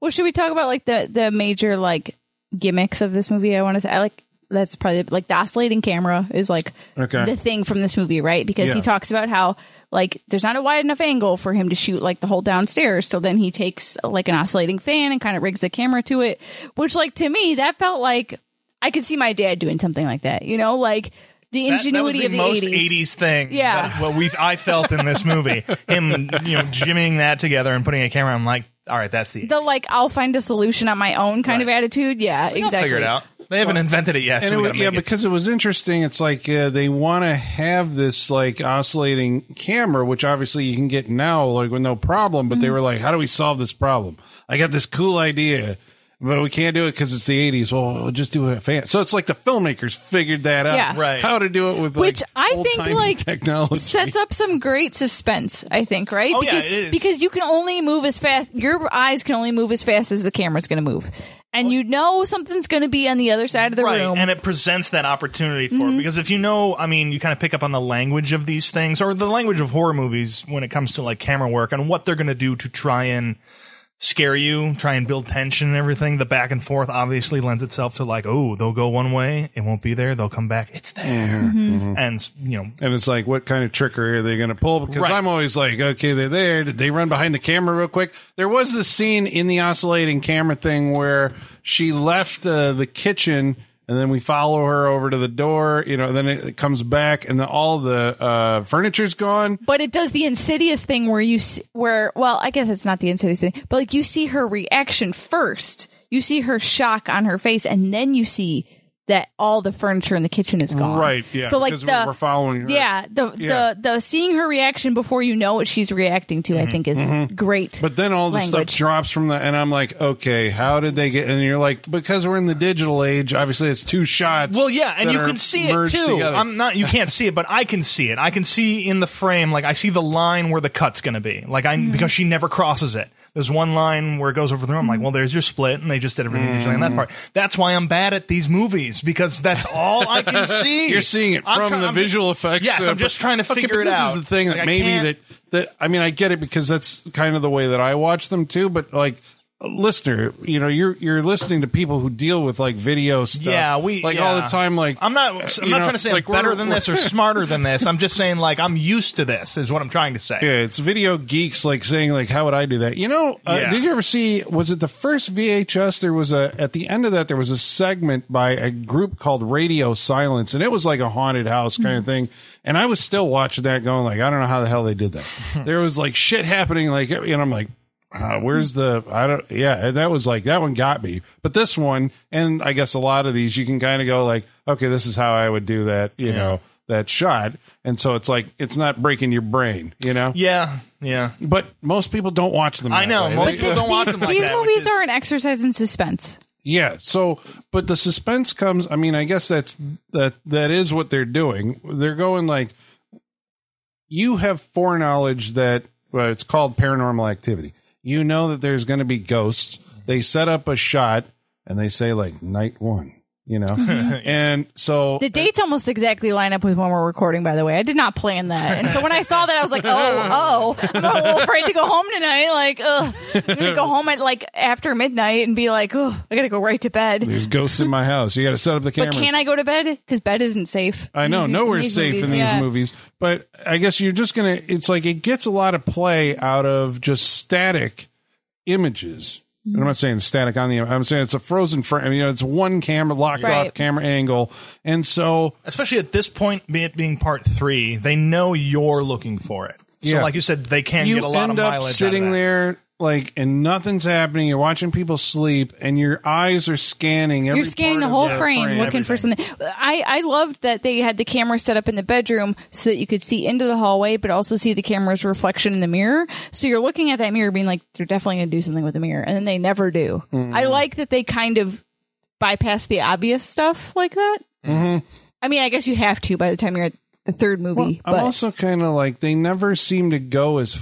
Well, should we talk about like the the major like gimmicks of this movie? I want to say I like that's probably like the oscillating camera is like Okay. the thing from this movie, right? Because Yeah. he talks about how like there's not a wide enough angle for him to shoot like the whole downstairs, so then he takes like an oscillating fan and kind of rigs the camera to it, which like to me that felt like I could see my dad doing something like that, you know, like the ingenuity that, of was the the most 80s. thing. Yeah. that- what we I felt in this movie, him you know jimmying that together and putting a camera. I'm like, all right, that's the. The like I'll find a solution on my own kind of attitude. Yeah, I'll exactly. figure it out. They haven't invented it yet, so it was, yeah, make it. because it was interesting. It's like uh, they want to have this like oscillating camera, which obviously you can get now, like with no problem. But they Mm-hmm. were like, "How do we solve this problem?" I got this cool idea, but we can't do it because it's the '80s. Well, we'll just do it fan. So it's like the filmmakers figured that out, Yeah. Right. How to do it with Which like, I think old-timey like technology. sets up some great suspense. I think right Oh, yeah, because it is. because you can only move as fast. Your eyes can only move as fast as the camera's going to move, and you know something's going to be on the other side of the right, room. and it presents that opportunity for Mm-hmm. it because if you know, I mean, you kind of pick up on the language of these things or the language of horror movies when it comes to like camera work and what they're going to do to try and scare you, try and build tension and everything. The back and forth obviously lends itself to like, oh, they'll go one way, it won't be there. They'll come back, it's there, Mm-hmm. and you know, And it's like, what kind of trickery are they going to pull? Because Right. I'm always like, okay, they're there. Did they run behind the camera real quick? There was this scene in the oscillating camera thing where she left uh, the kitchen and then we follow her over to the door, you know, then it, comes back and then all the uh, furniture's gone. but it does the insidious thing where you see, where well, I guess it's not the insidious thing, but like you see her reaction first. You see her shock on her face, and then you see that all the furniture in the kitchen is gone. Right, yeah, So like the we're- we're following her. Yeah, the Yeah. the the seeing her reaction before you know what she's reacting to, I think is great. Mm-hmm. But then all the stuff drops from the, and I'm like, okay, how did they get? And you're like, because we're in the digital age, obviously it's two shots. Well, yeah, and you can see it too. together. I'm not. You can't see it, but I can see it. I can see in the frame, like I see the line where the cut's going to be. Like I Mm-hmm. because she never crosses it. There's one line where it goes over the room. I'm like, well, there's your split, and they just did everything digitally on that Mm-hmm. part. That's why I'm bad at these movies because that's all I can see. You're seeing it I'm from try- the I'm visual effects. Yes, uh, I'm just but- trying to okay, figure but it this out. is the thing that Like, I maybe can't- that that I mean I get it because that's kind of the way that I watch them too. But like listener, you know, you're you're listening to people who deal with like video stuff. Yeah, we like all the time. Like I'm not. I'm not know, trying to say like, I'm better than this or smarter than this. I'm just saying like I'm used to this. Is what I'm trying to say. Yeah, it's video geeks like saying like, "How would I do that?" You know, uh, Yeah. did you ever see? Was it the first VHS? There was a at the end of that there was a segment by a group called Radio Silence, and it was like a haunted house kind of thing. And I was still watching that, going like, "I don't know how the hell they did that." there was like shit happening, like, and I'm like. Uh, where's the I don't yeah that was like that one got me but this one and I guess a lot of these you can kind of go like okay this is how I would do that you know that shot and so it's like it's not breaking your brain you know Yeah, yeah. but most people don't watch them. I know, way. most They- people don't watch these them like these that, movies is- are an exercise in suspense. Yeah. So, but the suspense comes. I mean, I guess that's that. That is what they're doing. They're going like you have foreknowledge that well, it's called paranormal activity. You know that there's going to be ghosts. They set up a shot and they say like night one. You know, mm-hmm. and so The dates almost exactly line up with when we're recording, by the way. I did not plan that. And so when I saw that, I was like, oh, oh, I'm a little afraid to go home tonight. Like, ugh, I'm going to go home at like after midnight and be like, oh, I got to go right to bed. there's ghosts in my house. You got to set up the camera. But can I go to bed? Because bed isn't safe. I know These- nowhere's these safe movies, in these yeah. movies, but I guess you're just gonna. It's like it gets a lot of play out of just static images. And I'm not saying static on the. I'm saying it's a frozen frame. You know, it's one camera locked Right. off camera angle, and so especially at this point, be it being part three, they know you're looking for it. So, Yeah. like you said, they can you get a lot end of up mileage. sitting out of that. there like, and nothing's happening. You're watching people sleep, and your eyes are scanning. Every You're scanning part the of whole frame, looking for something. I, I loved that they had the camera set up in the bedroom so that you could see into the hallway, but also see the camera's reflection in the mirror. So you're looking at that mirror, being like, they're definitely going to do something with the mirror, and then they never do. Mm-hmm. I like that they kind of bypass the obvious stuff like that. Mm-hmm. I mean, I guess you have to by the time you're at the third movie, Well, but I'm also kind of like they never seem to go as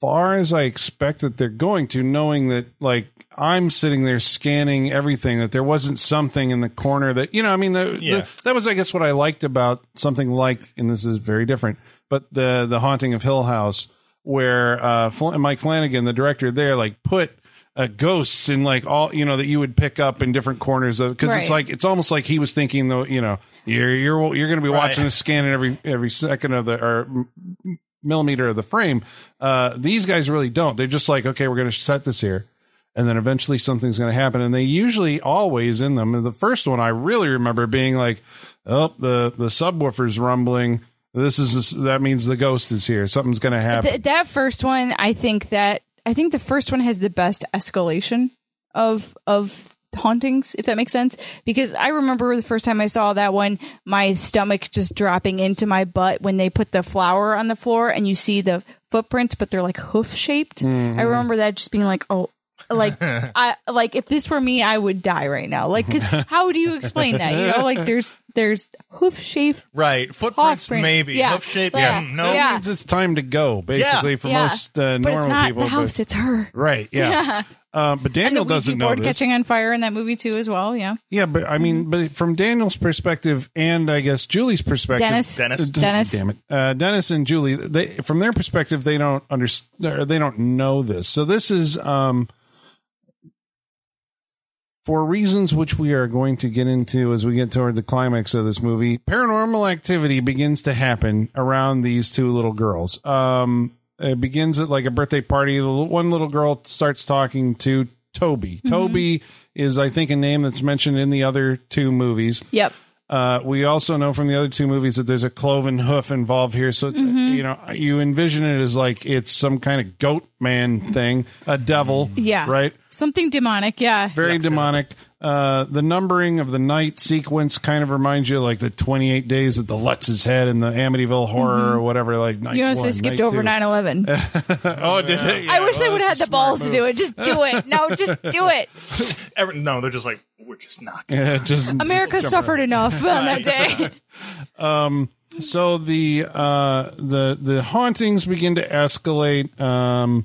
far as I expect that they're going to, knowing that like I'm sitting there scanning everything. That there wasn't something in the corner that you know. I mean, the, Yeah. the, that was I guess what I liked about something like, and this is very different, but the the haunting of Hill House, where uh, Mike Flanagan, the director there, like put. Uh, ghosts in like all you know that you would pick up in different corners of because it's like it's almost like he was thinking though you know you're you're you're going to be watching this scanning every every second of the or m- m- millimeter of the frame. Uh, these guys really don't. They're just like, okay, we're going to set this here, and then eventually something's going to happen. And they usually always in them. And the first one I really remember being like, oh, the the subwoofer's rumbling. This is that means the ghost is here. Something's going to happen. Th- that first one, I think that I think the first one has the best escalation of of hauntings, if that makes sense. Because I remember the first time I saw that one, my stomach just dropping into my butt when they put the flower on the floor and you see the footprints, but they're like hoof shaped. I remember that just being like, oh. Like I like if this were me, I would die right now. Like, because how do you explain that? You know, like there's there's hoof shaped right footprints, prints. maybe Yeah. hoof shape. Yeah. Yeah, no. Yeah. means it's time to go, basically, for most uh, but normal it's not people. the house; it's her. right? Yeah. Yeah. Uh, but And the Daniel doesn't know board this. catching on fire in that movie too, as well. Yeah, Yeah, but I mean, but from Daniel's perspective, and I guess Julie's perspective, Dennis. Dennis. Uh, Dennis. damn it, uh, Dennis and Julie, they from their perspective, they don't understand, they don't know this. So this is um, for reasons which we are going to get into as we get toward the climax of this movie. Paranormal activity begins to happen around these two little girls. Um, it begins at like a birthday party. The One little girl starts talking to Toby. Mm-hmm. Toby is, I think, a name that's mentioned in the other two movies. yep. Uh, we also know from the other two movies that there's a cloven hoof involved here. So it's, mm-hmm. you know, you envision it as like it's some kind of goat man thing, a devil. Yeah. Right? Something demonic. Yeah. Very demonic. Uh, the numbering of the night sequence kind of reminds you of like the 28 days at the Lutz's head in the Amityville horror or whatever. Like night Mm-hmm. you notice one, they skipped over two. 9 11. Oh, did they? I wish they would have had the balls smart to do it. Just do it. No, just do it. Every, no, they're just like we're just not. going Yeah, just America suffered enough on that day. Um, so the uh the the hauntings begin to escalate um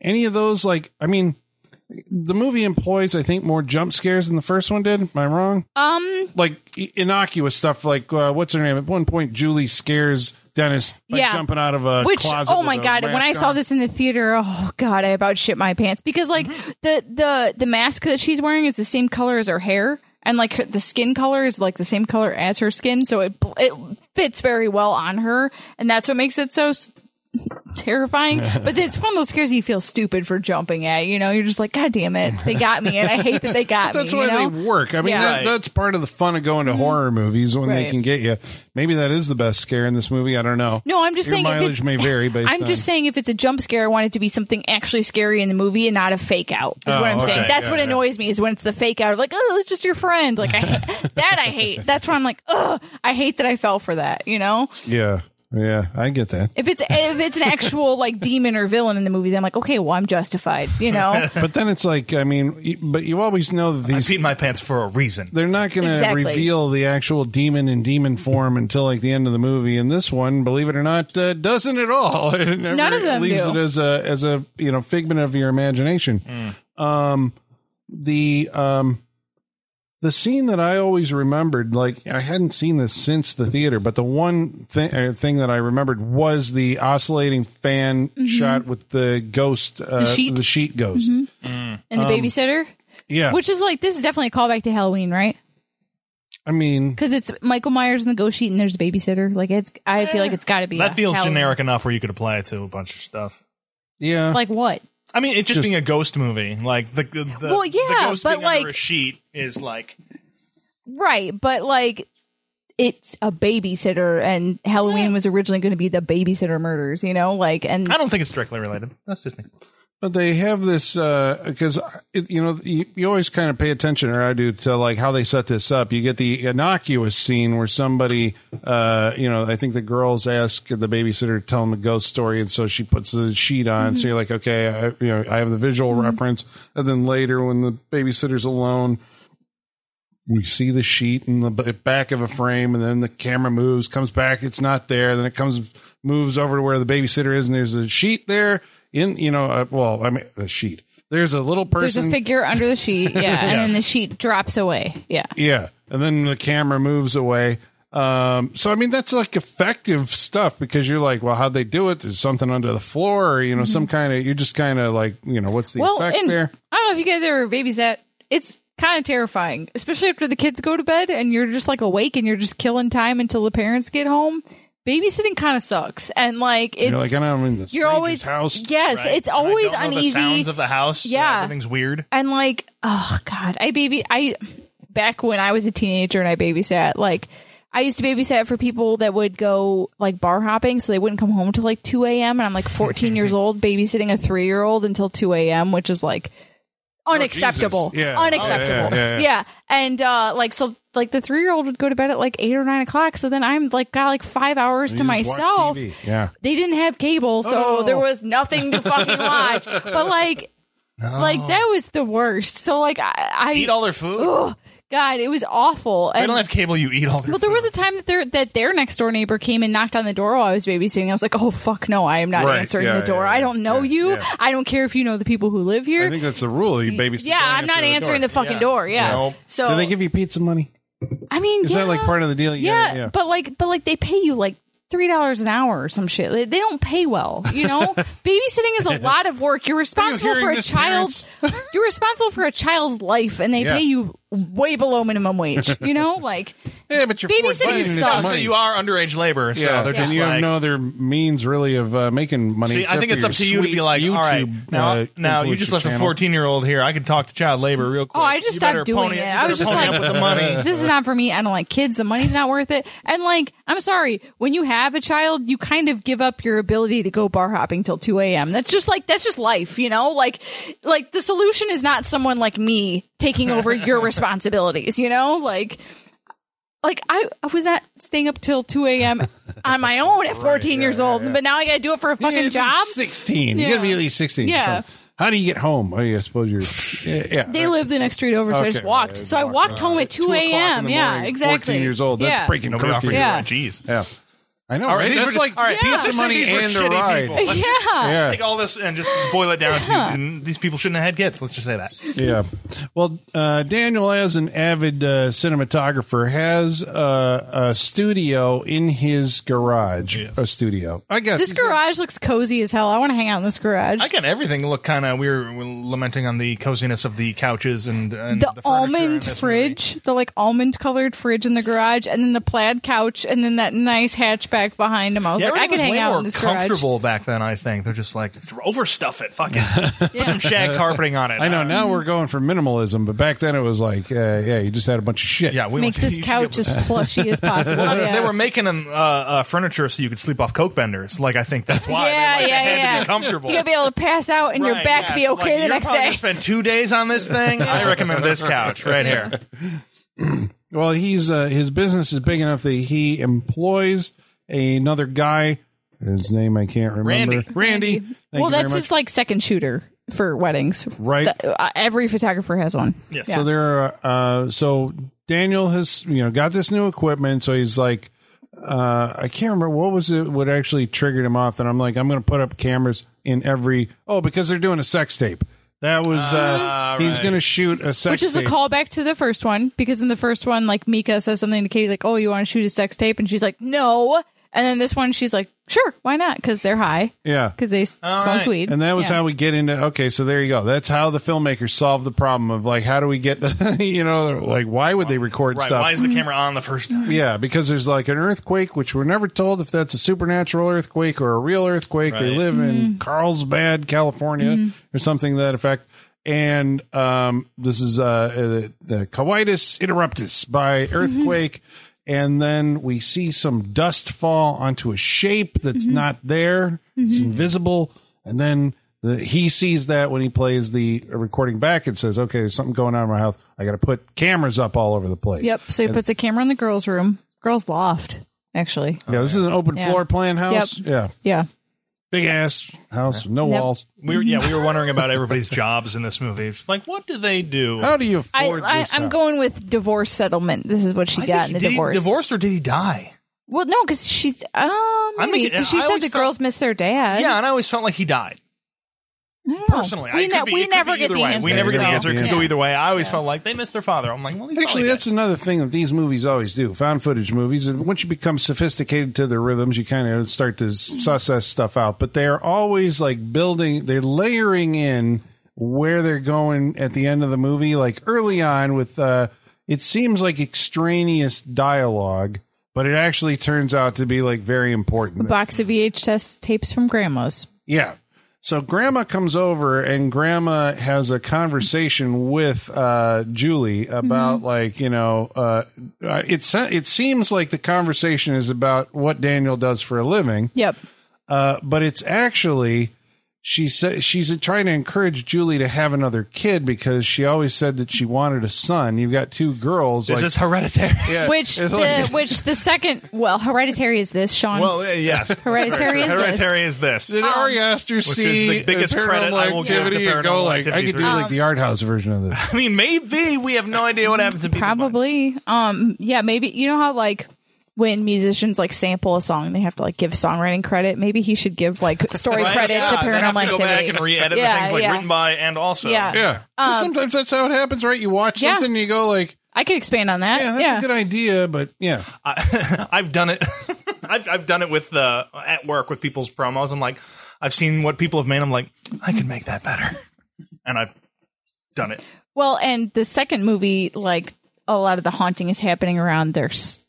any of those like i mean the movie employs i think more jump scares than the first one did. Am i wrong? Um, like innocuous stuff like uh, what's her name? At one point julie scares dennis by Yeah. jumping out of a which closet oh my god when i mask saw this in the theater oh god i about shit my pants. Because like Mm-hmm. the the the mask that she's wearing is the same color as her hair. And like her, the skin color is like the same color as her skin. So it it fits very well on her. And that's what makes it so terrifying but it's one of those scares you feel stupid for jumping at you know you're just like god damn it they got me and i hate that they got that's me why you know? they work. I mean, Yeah. that, that's part of the fun of going to mm-hmm. horror movies when they can get you. Maybe that is the best scare in this movie. I don't know. No, I'm just Your saying if mileage may vary based I'm on- just saying if it's a jump scare, I want it to be something actually scary in the movie and not a fake out. Is Oh, what I'm okay. saying. That's Yeah, what yeah. annoys me is when it's the fake out of like, oh, it's just your friend. Like I that I hate. That's why I'm like, ugh, I hate that I fell for that. You know, Yeah. Yeah. I get that. if it's if it's an actual like demon or villain in the movie, then I'm like, okay, well, I'm justified. You know, But then it's like, I mean, but you always know that I these peed my pants for a reason. they're not going to Exactly. reveal the actual demon in demon form until like the end of the movie. And this one, believe it or not, uh, doesn't at all. It never None of them leaves do. it as a as a you know figment of your imagination. Um, the um. The scene that I always remembered, like I hadn't seen this since the theater, but the one thing uh, thing that I remembered was the oscillating fan shot with the ghost, uh, sheet? the sheet ghost. and the babysitter, Yeah, which is like this is definitely a callback to Halloween, right? I mean, Because it's Michael Myers and the ghost sheet and there's a babysitter. Like it's, I feel like it's got to be That a feels Halloween. generic enough where you could apply it to a bunch of stuff. yeah, Like what? I mean, it just, Just- being a ghost movie, like the the, the, Well, yeah, the ghost but being under like- a sheet is like Right, but like it's a babysitter and Halloween was originally going to be the babysitter murders, you know, like and I don't think it's directly related. That's just me. But they have this uh, because you know you, you always kind of pay attention, or I do, to like how they set this up. You get the innocuous scene where somebody, uh, you know, I think the girls ask the babysitter to tell them a ghost story, and so she puts the sheet on. So mm-hmm. you're like, okay, I, you know, I have the visual mm-hmm. reference, and then later when the babysitter's alone. We see the sheet in the back of a frame, and then the camera moves, comes back, it's not there. Then it comes, moves over to where the babysitter is, and there's a sheet there. In you know, uh, well, I mean, a sheet. There's a little person. there's a figure under the sheet, yeah, and then the sheet drops away, yeah. Yeah, and then the camera moves away. Um, so I mean, that's like effective stuff because you're like, well, how'd they do it? There's something under the floor, or you know, some kind of. You're just kind of like, you know, what's the Well, effect there? I don't know if you guys ever babysat. It's kind of terrifying, especially after the kids go to bed and you're just like awake and you're just killing time until the parents get home. Babysitting kind of sucks, and like it's You're like, I know, I'm in the you're always house. yes, right? it's And I always don't know uneasy. The sounds of the house. so Yeah. everything's weird. and like oh god i baby i back when i was a teenager and i babysat like i used to babysit for people that would go like bar hopping so they wouldn't come home till like 2 a.m and i'm like 14 years old babysitting a three-year-old until 2 a.m which is like unacceptable Jesus. Yeah. unacceptable Oh, yeah, yeah, yeah. and uh like so like the three-year-old would go to bed at like 8 or 9 o'clock so then i'm like got like five hours to You watch myself Yeah. they didn't have cable, so Oh. there was nothing to fucking watch. But like, like that was the worst. So like, I, I Eat all their food. Ugh, God, it was awful. They And don't have cable. You eat all their. well, there food. was a time that their that their next door neighbor came and knocked on the door while I was babysitting. I was like, oh fuck no, I am not Right. answering Yeah, the door. yeah, I don't know Yeah, you. yeah. I don't care if you know the people who live here. I think that's the rule. You babysit. yeah, I'm not answer answering the, door. fucking Yeah. door. Yeah. Nope. So Do they give you pizza money? I mean, Is that like part of the deal? You yeah, gotta- but like, but like they pay you like three dollars an hour or some shit. They, they don't pay well, you know. Babysitting is a lot of work. You're responsible hearing for a child's. you're responsible for a child's life, and they Yeah. pay you way below minimum wage. You know, like Yeah, but you're Babysitting 14 it's sucks. money. So you are underage labor. So yeah, they're just and you like, have no other means really of uh, making money. See, I think it's up to you to be like, all right, YouTube, now, uh, now you just influencer left a 14 year old here. I can talk to child labor real quick. Oh, I just You stopped doing pony- it. I was just pony like, up with the money. this is not for me. I don't like kids. The money's not worth it. And like, I'm sorry, when you have a child, you kind of give up your ability to go bar hopping till 2 a.m. That's just like, that's just life, you know? Like, like the solution is not someone like me taking over your responsibilities, you know? Like, like I, I was at staying up till 2 a.m. on my own at 14 years old, but now I gotta do it for a fucking gotta job. 16. You Yeah. gotta be at least 16. Yeah. So how do you get home? Oh, yeah, I suppose you're. Yeah. yeah. They live the next street over, so I just walked. Yeah, So I walked home at 2 Two a.m. Yeah, morning, exactly. 14 years old. That's yeah. breaking Nobody offered curfew. Yeah. Jeez. Yeah. I know, All right? right, these That's were- like all right, Yeah. pizza money these were and a ride. people. Let's Yeah. Yeah. Take all this and just boil it down to and these people shouldn't have had kids. Let's just say that. Yeah. Well, uh, Daniel, as an avid uh, cinematographer, has uh, a studio in his garage. A studio. I guess. This garage looks cozy as hell. I want to hang out in this garage. I got everything look kind of. We were were lamenting on the coziness of the couches and, and the, the, almond this fridge, the like almond colored fridge in the garage, and then the plaid couch, and then that nice hatchback behind him. I was Yeah, like, I everything could hang out in this garage. comfortable back then. I think they're just like overstuff it, fucking put some shag carpeting on it. I know. Uh, Now we're going for minimalism, but back then it was like, uh, yeah, you just had a bunch of shit. Yeah, we Make you this couch as plushy as possible. Well, yeah. They were making them uh, uh, furniture so you could sleep off coke benders. Like I think that's why. yeah, they, like, yeah, yeah. to be comfortable. You gotta be able to pass out and your Right, back yeah. be So, okay like, the next day. Spend two days on this thing. I recommend this couch right here. Well, he's uh, his business is big enough that he employs another guy. His name I can't remember. Randy. Randy. Thank well, that's much. his like second shooter for weddings. Right. The- uh, every photographer has one. Yes. Yeah. So there are uh so Daniel has you know got this new equipment so he's like uh I can't remember what was it what actually triggered him off and I'm like I'm going to put up cameras in every oh because they're doing a sex tape. That was uh Ah, he's right. going to shoot a sex tape. Which is a tape. callback to the first one because in the first one, like Micah says something to Katie, like, "Oh, you want to shoot a sex tape?" and she's like, "No." And then this one, she's like, "Sure, why not?" Because they're high, Yeah. because they s smoked right. weed, And that was Yeah. how we get into okay, so there you go. That's how the filmmakers solve the problem of like how do we get the you know like why would they record Right. stuff? Why is the camera on the first time? Yeah, because there's like an earthquake, which we're never told if that's a supernatural earthquake or a real earthquake. They Right. live in Carlsbad, California, or something to that effect. And um, this is uh, uh, the coitus interruptus by earthquake. And then we see some dust fall onto a shape that's mm-hmm. not there. It's mm-hmm. invisible. And then the, he sees that when he plays the recording back and says, okay, there's something going on in my house. I got to put cameras up all over the place. Yep. So he puts a camera in the girls' room, girls' loft, actually. Yeah, this is an open Yeah. floor plan house. Yeah, Yeah. Big ass house, no Yep. walls. We were, yeah, we were wondering about everybody's jobs in this movie. It's like, what do they do? How do you I, afford I, this? I'm house? going with divorce settlement. This is what she I got think- in the did divorce. He divorced or did he die? Well, no, because she's um, maybe thinking- 'cause she I said always the felt- girls miss their dad. Yeah, and I always felt like he died. I don't. Personally, I we, could ne- be- we it could never be get the way. answer. We never get the answer. It could Yeah. go either way. I always felt like they missed their father. I'm like, well, Actually, that's dead. another thing that these movies always do. Found footage movies, and once you become sophisticated to their rhythms, you kind of start to suss that stuff out. But they're always like building, they're layering in where they're going at the end of the movie. Like early on, with uh, it seems like extraneous dialogue, but it actually turns out to be like very important. A box of VHS tapes from grandma's. Yeah. So grandma comes over and grandma has a conversation with uh, Julie about like, you know, uh, uh, it, it seems like the conversation is about what Daniel does for a living, Yep. uh, but it's actually she said she's trying to encourage Julie to have another kid because she always said that she wanted a son. You've got two girls. Is like, this hereditary? yeah, Which the like- which the second well, hereditary is this, Sean. Well, uh, yes. Hereditary is this. Hereditary is this. Did Ari Aster is see the biggest credit I will give to activity go like I could do three. like the art house version of this? I mean, maybe we have no idea what happened to people. Probably. Um yeah, maybe you know how like when musicians like sample a song, they have to like give songwriting credit. Maybe he should give like story Right? credit yeah, to they have paranormal to go back activity. and re-edit Yeah, the things like yeah. written by and also. Yeah. Yeah. 'Cause um, sometimes that's how it happens, right? You watch Yeah. something and you go like, I could expand on that. yeah, that's a good idea, but yeah. I, I've done it. I've, I've done it with the at work with people's promos. I'm like, I've seen what people have made. I'm like, I could make that better, and I've done it. Well, and the second movie, like a lot of the haunting is happening around their s-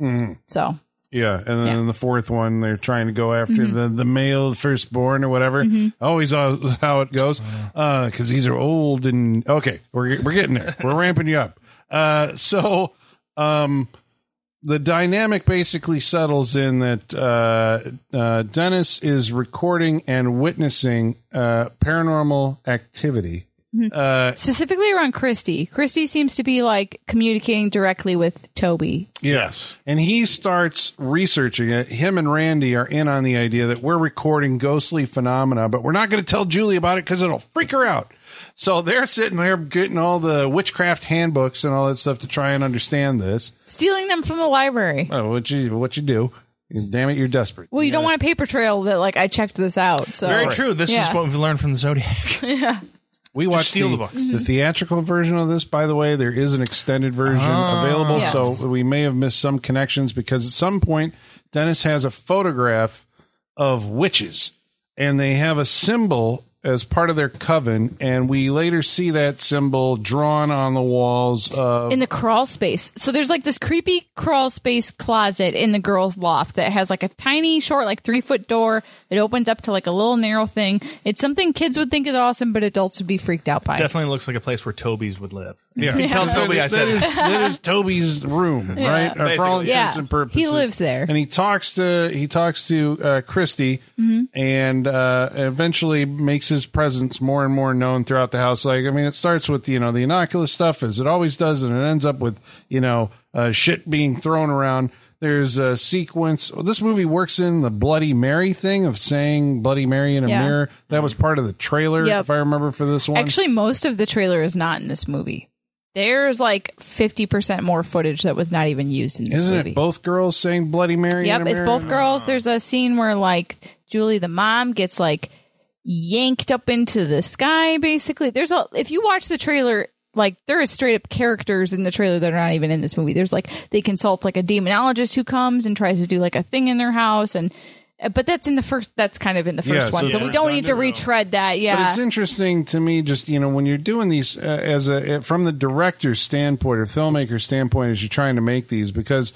son. So Yeah, and then Yeah. the fourth one, they're trying to go after the the male firstborn or whatever. Always how how it goes, because these are old and okay. We're we're getting there. We're ramping you up. Uh, so, um, the dynamic basically settles in that uh, uh, Dennis is recording and witnessing uh, paranormal activity. Mm-hmm. Uh, specifically around Christy, Christy seems to be like communicating directly with Toby. Yes. And he starts researching it. Him and Randy are in on the idea that we're recording ghostly phenomena, but we're not going to tell Julie about it because it'll freak her out. So they're sitting there getting all the witchcraft handbooks and all that stuff to try and understand this. Stealing them from the library. Oh, what you what you do? Damn it, you're desperate. Well, you don't want a paper trail that like I checked this out. So Very true. This Yeah. is what we've learned from the Zodiac. We watched steal the, the books. Mm-hmm. the theatrical version of this, by the way. There is an extended version ah. available, Yes. so we may have missed some connections because at some point Dennis has a photograph of witches, and they have a symbol as part of their coven, and we later see that symbol drawn on the walls of in the crawl space. So there's like this creepy crawl space closet in the girls' loft that has like a tiny, short, like three foot door. It opens up to like a little narrow thing. It's something kids would think is awesome, but adults would be freaked out by. Definitely looks like a place where Toby's would live. Yeah, Tell Toby I said is, it. that is Toby's room, right? Uh, for all basically. intents Yeah. and purposes, He lives there. and he talks to he talks to uh, Christy, Mm-hmm. and uh, eventually makes his presence more and more known throughout the house. Like, I mean, it starts with you know the innocuous stuff as it always does, and it ends up with you know uh, shit being thrown around. There's a sequence. This movie works in the Bloody Mary thing of saying Bloody Mary in a Yeah. mirror. That was part of the trailer, Yep. if I remember for this one. Actually, most of the trailer is not in this movie. There's like 50% more footage that was not even used in this Isn't movie. it both girls saying Bloody Mary? Yep, in a it's both girls. There's a scene where like Julie, the mom, gets like yanked up into the sky. Basically, there's a. If you watch the trailer, like there are straight up characters in the trailer that are not even in this movie. There's like they consult like a demonologist who comes and tries to do like a thing in their house, and uh, but that's in the first. That's kind of in the first Yeah, one, so so we don't need to retread that. But Yeah, it's interesting to me, just you know, when you're doing these uh, as a from the director's standpoint or filmmaker's standpoint, as you're trying to make these, because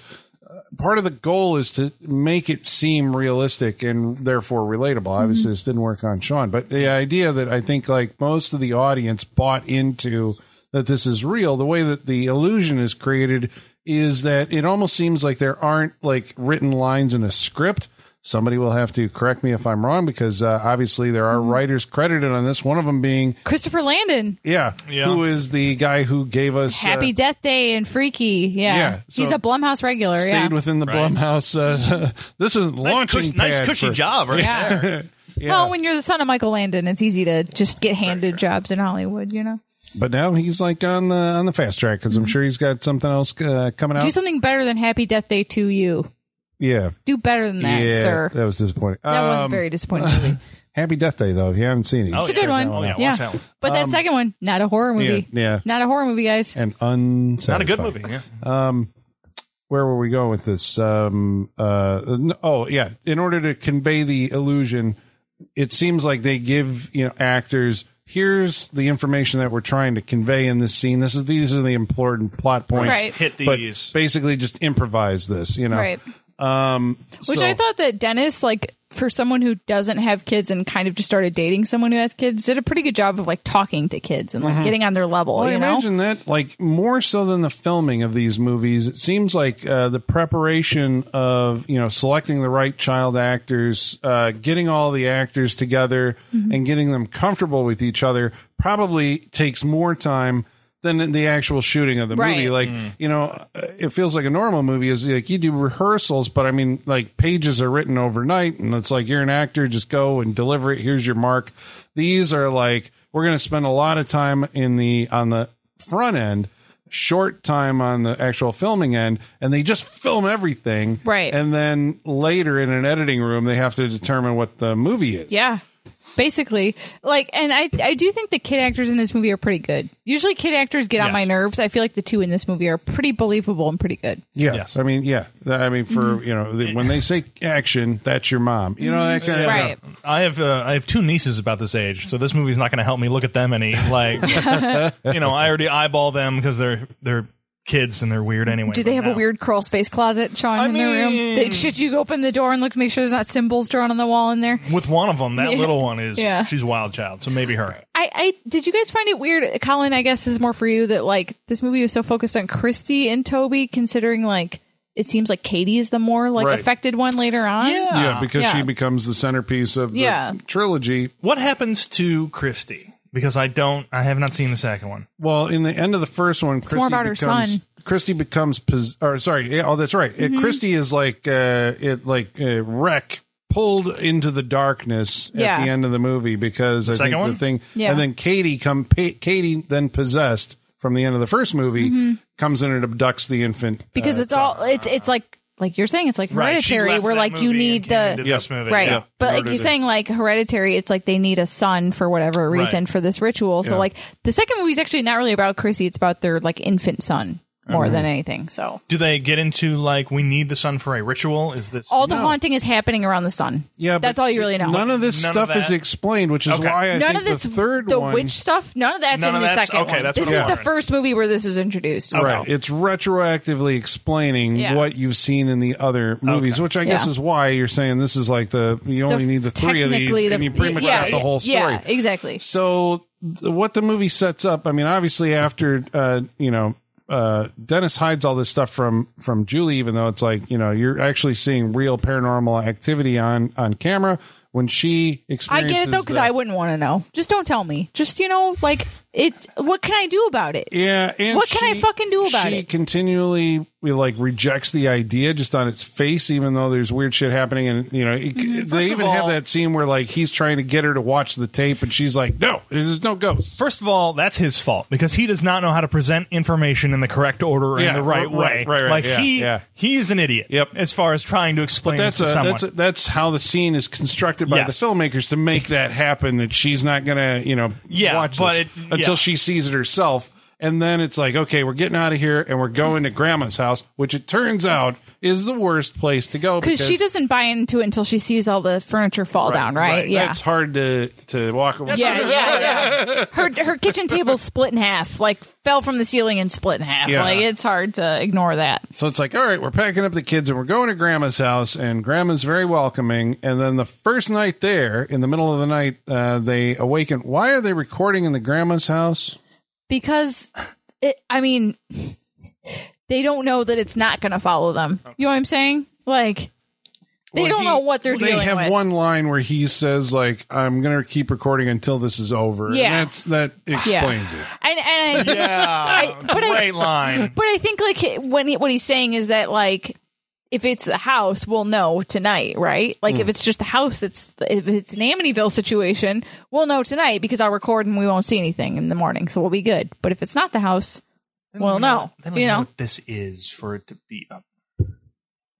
uh, part of the goal is to make it seem realistic and therefore relatable. Obviously, this didn't work on Sean, but the idea that I think like most of the audience bought into that this is real, the way that the illusion is created is that it almost seems like there aren't like written lines in a script. Somebody will have to correct me if I'm wrong because uh, obviously there are writers credited on this. One of them being, Christopher Landon, yeah, Yeah. who is the guy who gave us uh, Happy Death Day and Freaky. Yeah, Yeah, he's a Blumhouse regular. stayed yeah. within the Right. Blumhouse. Uh, this is Nice, launching cush- nice cushy for- job right Yeah. there. Yeah. Well, when you're the son of Michael Landon, it's easy to just get handed jobs in Hollywood, you know? But now he's like on the on the fast track because I'm sure he's got something else uh, coming out. Do something better than Happy Death Day to you. yeah, Do better than that, yeah, sir. that was disappointing. That was a Um, very disappointing movie. Happy Death Day though. If you haven't seen it, you Oh, It's a good one. that Oh, yeah, yeah. watch that one. But that second one, not a horror movie. Yeah, yeah. Not a horror movie, guys. and unsatisfying. Not a good movie. Yeah. where were we going with this? Um, uh, n- oh yeah. In order to convey the illusion, it seems like they give you know actors. Here's the information that we're trying to convey in this scene. This is these are the important plot points. Right. Hit But these. basically, just improvise this. You know. Right. Um, Which so- I thought that Dennis, like, for someone who doesn't have kids and kind of just started dating someone who has kids, did a pretty good job of, like, talking to kids and, like, getting on their level, Mm-hmm. Well, I know? imagine that, like, more so than the filming of these movies, it seems like uh, the preparation of, you know, selecting the right child actors, uh, getting all the actors together and getting them comfortable with each other probably takes more time than the actual shooting of the Right. movie. Like, you know, uh, it feels like a normal movie is like you do rehearsals, but I mean, like pages are written overnight and it's like you're an actor, just go and deliver it. Here's your mark. These are like, we're going to spend a lot of time in the, on the front end, short time on the actual filming end, and they just film everything. Right. And then later in an editing room, they have to determine what the movie is. Yeah. Basically like and i i do think the kid actors in this movie are pretty good usually kid actors get on Yes. my nerves i feel like the two in this movie are pretty believable and pretty good Yeah, Yes. I mean, yeah, I mean, for Mm-hmm. you know, the, when they say action, that's your mom. You know that kind of right I have uh, I have two nieces about this age, so this movie's not going to help me look at them any. Like, you know, I already eyeball them because they're they're kids and they're weird anyway. do they have no. a weird crawl space closet sean I in their room mean- They- should you open the door and look to make sure there's not symbols drawn on the wall in there with one of them? That Yeah. little one is Yeah. she's a wild child, so maybe her. I, I did you guys find it weird colin i guess is more for you that like this movie was so focused on christy and toby considering like it seems like katie is the more like Right. affected one later on Yeah. yeah, because Yeah. she becomes the centerpiece of the Yeah. trilogy. What happens to Christy? Because I don't, I have not seen the second one. Well, in the end of the first one, Christy more about her becomes, son. Christy becomes, pos- or sorry, oh, that's right. Mm-hmm. Christy is like, uh, it like uh, wreck pulled into the darkness Yeah. at the end of the movie because I think one? the thing, Yeah. and then Katie come, pa- Katie then possessed from the end of the first movie comes in and abducts the infant Mm-hmm. because uh, it's all it's it's like like you're saying it's like Right, she hereditary left where that like you movie need and came into the this movie. right Yeah. but like order you're to- saying like hereditary it's like they need a son for whatever reason Right. for this ritual so Yeah. like the second movie is actually not really about chrissy it's about their like infant son more than anything so Do they get into like we need the sun for a ritual? Is this all the No. haunting is happening around the sun Yeah, that's but all you really know None of this None of stuff is that? explained, which is Okay. why I none think of this the third the one, witch stuff none of that's None in of the that's- second okay, one that's this what is I'm the wondering. first movie where this was introduced Right. It's retroactively explaining Yeah. what you've seen in the other movies, Okay. which I guess Yeah. is why you're saying this is like the you only The- need the three of these technically and you pretty much yeah, got the whole story. yeah exactly So th- what the movie sets up, I mean, obviously after uh, you know, uh, Dennis hides all this stuff from from Julie, even though it's like you know you're actually seeing real paranormal activity on on camera when she I get it though because I wouldn't want to know. Just don't tell me. Just you know, like it's. What can I do about it? Yeah, and What can I fucking do about she it? She continually like rejects the idea just on its face, even though there's weird shit happening. And you know, it, Mm-hmm. they even have that scene where like he's trying to get her to watch the tape, and she's like, "No, there's no ghosts." First of all, that's his fault because he does not know how to present information in the correct order Yeah, in the right right, way. right, right, like yeah, he yeah. he's an idiot. Yep. As far as trying to explain That's this a, to someone. that's a, that's how the scene is constructed by Yes. the filmmakers to make that happen. That she's not gonna, you know, Yeah, watch but it- until she sees it herself. And then it's like, okay, we're getting out of here and we're going to grandma's house, which it turns out is the worst place to go Because she doesn't buy into it until she sees all the furniture fall down. Right? Yeah. it's hard to to walk away. yeah, yeah, yeah. Her her kitchen table split in half, like fell from the ceiling and split in half. Yeah. Like it's hard to ignore that. So it's like, all right, we're packing up the kids and we're going to grandma's house, and grandma's very welcoming. And then the first night there, in the middle of the night, uh, they awaken. Why are they recording in the grandma's house? Because it, I mean, they don't know that it's not going to follow them. You know what I'm saying? Like they Well, don't he- know what they're doing. They have with. one line where he says, like, I'm going to keep recording until this is over. Yeah. And that's, that explains it. and, and I, yeah, I- but I- great line. But I think like when he, what he's saying is that like if it's the house, we'll know tonight, right? Like Hmm. if it's just the house, it's if it's an Amityville situation, we'll know tonight because I'll record and we won't see anything in the morning, so we'll be good. But if it's not the house, we'll know. Then we You know know, what this is for it to be up.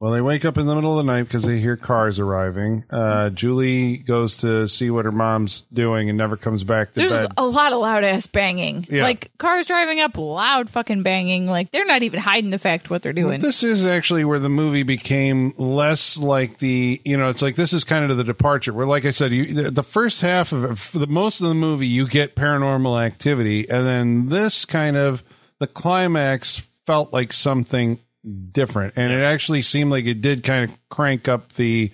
Well, they wake up in the middle of the night because they hear cars arriving. Uh, Julie goes to see what her mom's doing and never comes back to there's bed. a lot of loud ass banging, Yeah. like cars driving up, loud fucking banging. Like they're not even hiding the fact what they're doing. This is actually where the movie became less like the, you know, it's like this is kind of the departure. Where, like I said, you, the, the first half of the most of the movie, you get paranormal activity, and then this kind of the climax felt like something different, and it actually seemed like it did kind of crank up the.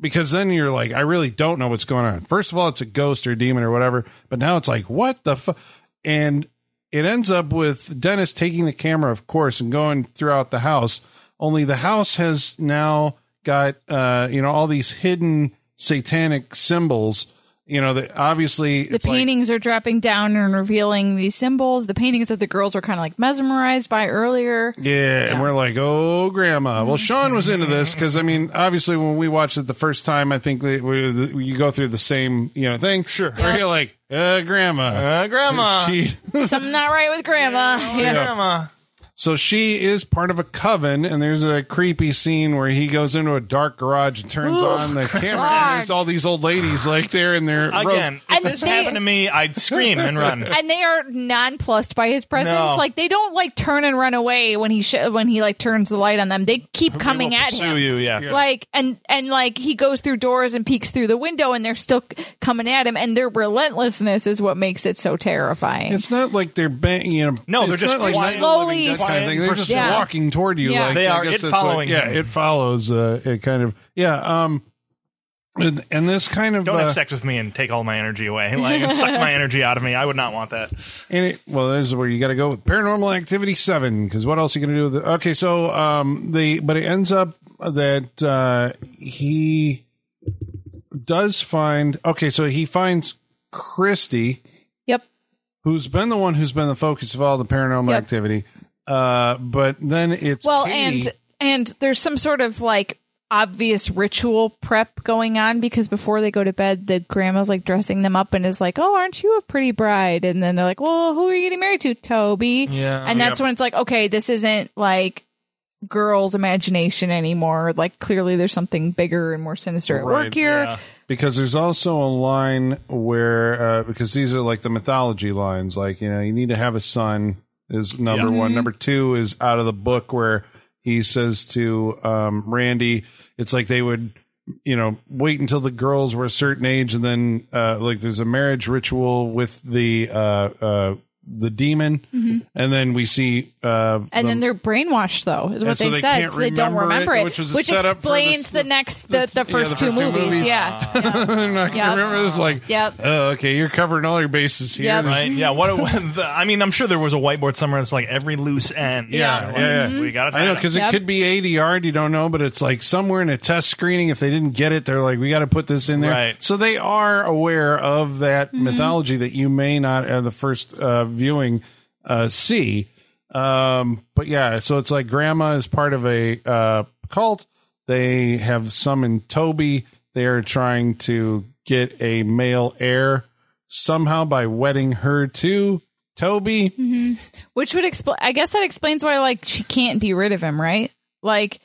Because then you're like, I really don't know what's going on. First of all, it's a ghost or a demon or whatever, but now it's like, what the fuck? And it ends up with Dennis taking the camera, of course, and going throughout the house. Only the house has now got, uh, you know, all these hidden satanic symbols. You know, that obviously the it's like- paintings are dropping down and revealing these symbols. The paintings that the girls were kind of like mesmerized by earlier. yeah, and we're like, oh, grandma. Well, Sean was into this because I mean, obviously, when we watched it the first time, I think that we, you go through the same, you know, thing. Sure. Where you're like, uh, grandma. Uh, grandma. She, Something not right with grandma. Yeah. grandma. So she is part of a coven, and there's a creepy scene where he goes into a dark garage and turns Ooh, on the camera, God. and there's all these old ladies like there in their Again, if And this they- happened to me, I'd scream and run. and they are nonplussed by his presence. No. Like they don't like turn and run away when he sh- when he like turns the light on them. They keep coming at Pursue him. you, yeah. Like and and like he goes through doors and peeks through the window, and they're still c- coming at him. And their relentlessness is what makes it so terrifying. It's not like they're bang, you know. No, they're just not like quiet- Night of the Living slowly- Dead kind of thing. They're just Yeah. walking toward you. Yeah. Like They I are guess it that's what- following yeah, him. it follows. Uh, it kind of yeah. Um, and, and this kind of Don't uh, have sex with me and take all my energy away. Like and suck my energy out of me. I would not want that. And it, well, this is where you got to go with Paranormal Activity Seven because what else are you going to do with it? Okay, so um, the but it ends up that uh, he does find. Okay, so he finds Christy, yep. who's been the one who's been the focus of all the paranormal Yep. activity. Uh, but then it's Well, Katie. and and there's some sort of like obvious ritual prep going on because before they go to bed, the grandma's like dressing them up and is like, "Oh, aren't you a pretty bride?" And then they're like, "Well, who are you getting married to, Toby?" Yeah. and that's when it's like, okay, this isn't like girls' imagination anymore. Like clearly, there's something bigger and more sinister at Right, work here. Yeah. because there's also a line where uh, because these are like the mythology lines like you know you need to have a son is number Yeah. one number two is out of the book where he says to um, randy it's like they would you know wait until the girls were a certain age and then uh, like there's a marriage ritual with the uh, uh, the demon and then we see uh, And the- then they're brainwashed, though, is what And so they, they said. So they don't remember remember it, it, which was which setup for explains the- the, next the, the, yeah, first the two first two movies. movies. Yeah, I'm not Yep. remember this like Yep. oh okay you're covering all your bases here Yep. Right? Yeah. What? It, the, I mean, I'm sure there was a whiteboard somewhere. that's like every loose end. Yeah, Like, yeah, yeah. We got to. I know because Yep. it could be ADR, you don't know, but it's like somewhere in a test screening. If they didn't get it, they're like, we got to put this in there. Right. So they are aware of that mythology that you may not at the first uh, viewing uh, see. Um, but yeah, so it's like grandma is part of a uh, cult. They have summoned Toby. They are trying to get a male heir somehow by wedding her to Toby. which would explain. I guess that explains why like she can't be rid of him, right? Like,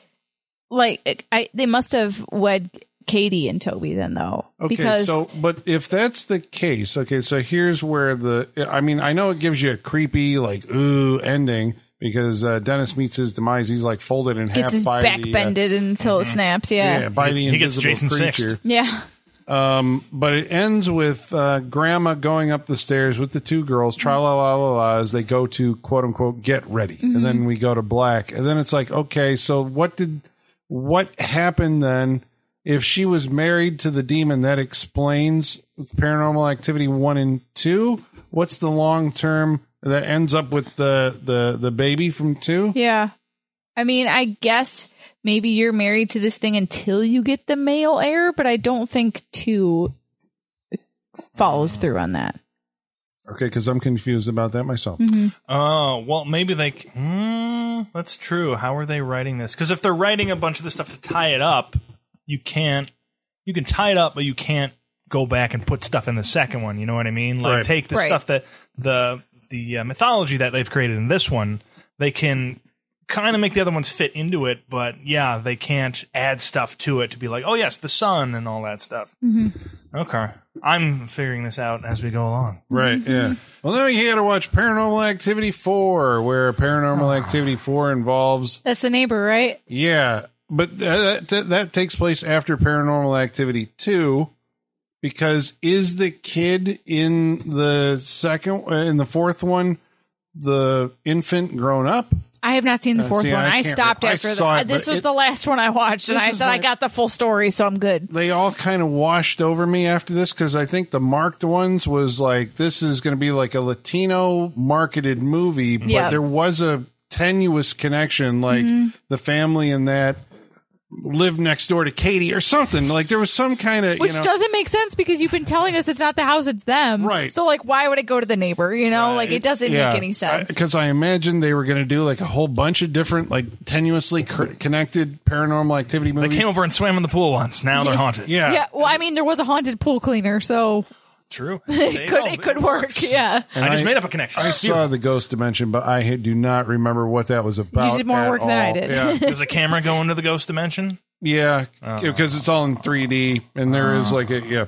like I they must have wed Katie and Toby then though, Okay, because so but if that's the case, okay, so here's where the I mean, I know it gives you a creepy like ooh ending because uh, Dennis meets his demise. He's like folded in half gets his by back the uh, bended until it snaps. yeah, Yeah, by the He gets invisible Jason creature. Sixth. yeah. Um, but it ends with uh, Grandma going up the stairs with the two girls, tra la la la la, as they go to quote unquote get ready, and then we go to black, and then it's like, okay, so what did what happened then? If she was married to the demon, that explains Paranormal Activity one and two. What's the long term that ends up with the the the baby from two? Yeah. I mean, I guess maybe you're married to this thing until you get the male heir, but I don't think two follows through on that. Okay, because I'm confused about that myself. Oh well, maybe they. Mm, that's true. How are they writing this? Because if they're writing a bunch of this stuff to tie it up, you can't. You can tie it up, but you can't go back and put stuff in the second one. You know what I mean? Like Right. take the Right. stuff that the the uh, mythology that they've created in this one. They can kind of make the other ones fit into it, but yeah, they can't add stuff to it to be like, oh yes, the sun and all that stuff. Okay, I'm figuring this out as we go along. Right, yeah. Well, now you got to watch Paranormal Activity 4, where Paranormal Activity 4 involves, That's the neighbor, right? yeah, but uh, that, that takes place after Paranormal Activity 2, because is the kid in the second, uh, in the fourth one, the infant grown up? I have not seen the Uh, fourth see, one. I I, stopped I after saw that. it, This was it- the last one I watched, and I said I got the full story, so I'm good. They all kind of washed over me after this because I think the marked ones was like, this is going to be like a Latino marketed movie, but Yeah. there was a tenuous connection, like Mm-hmm. the family in that lived next door to Katie or something. Like there was some kind of, Which you know, doesn't make sense because you've been telling us it's not the house, it's them. Right. So, like, why would it go to the neighbor? You know, like, it doesn't make any sense. Because I, imagine they were going to do like a whole bunch of different, like tenuously cr- connected paranormal activity movies. They came over and swam in the pool once. Now they're haunted. yeah. yeah. Well, I mean, there was a haunted pool cleaner, so True. It could it could work. Yeah. I just I- made up a connection. I saw the ghost dimension, but I do not remember what that was about. You did more at work than I all. did. Yeah, There's a camera going to the ghost dimension. yeah, Oh. because it's all in 3D, and there is oh. like a yeah.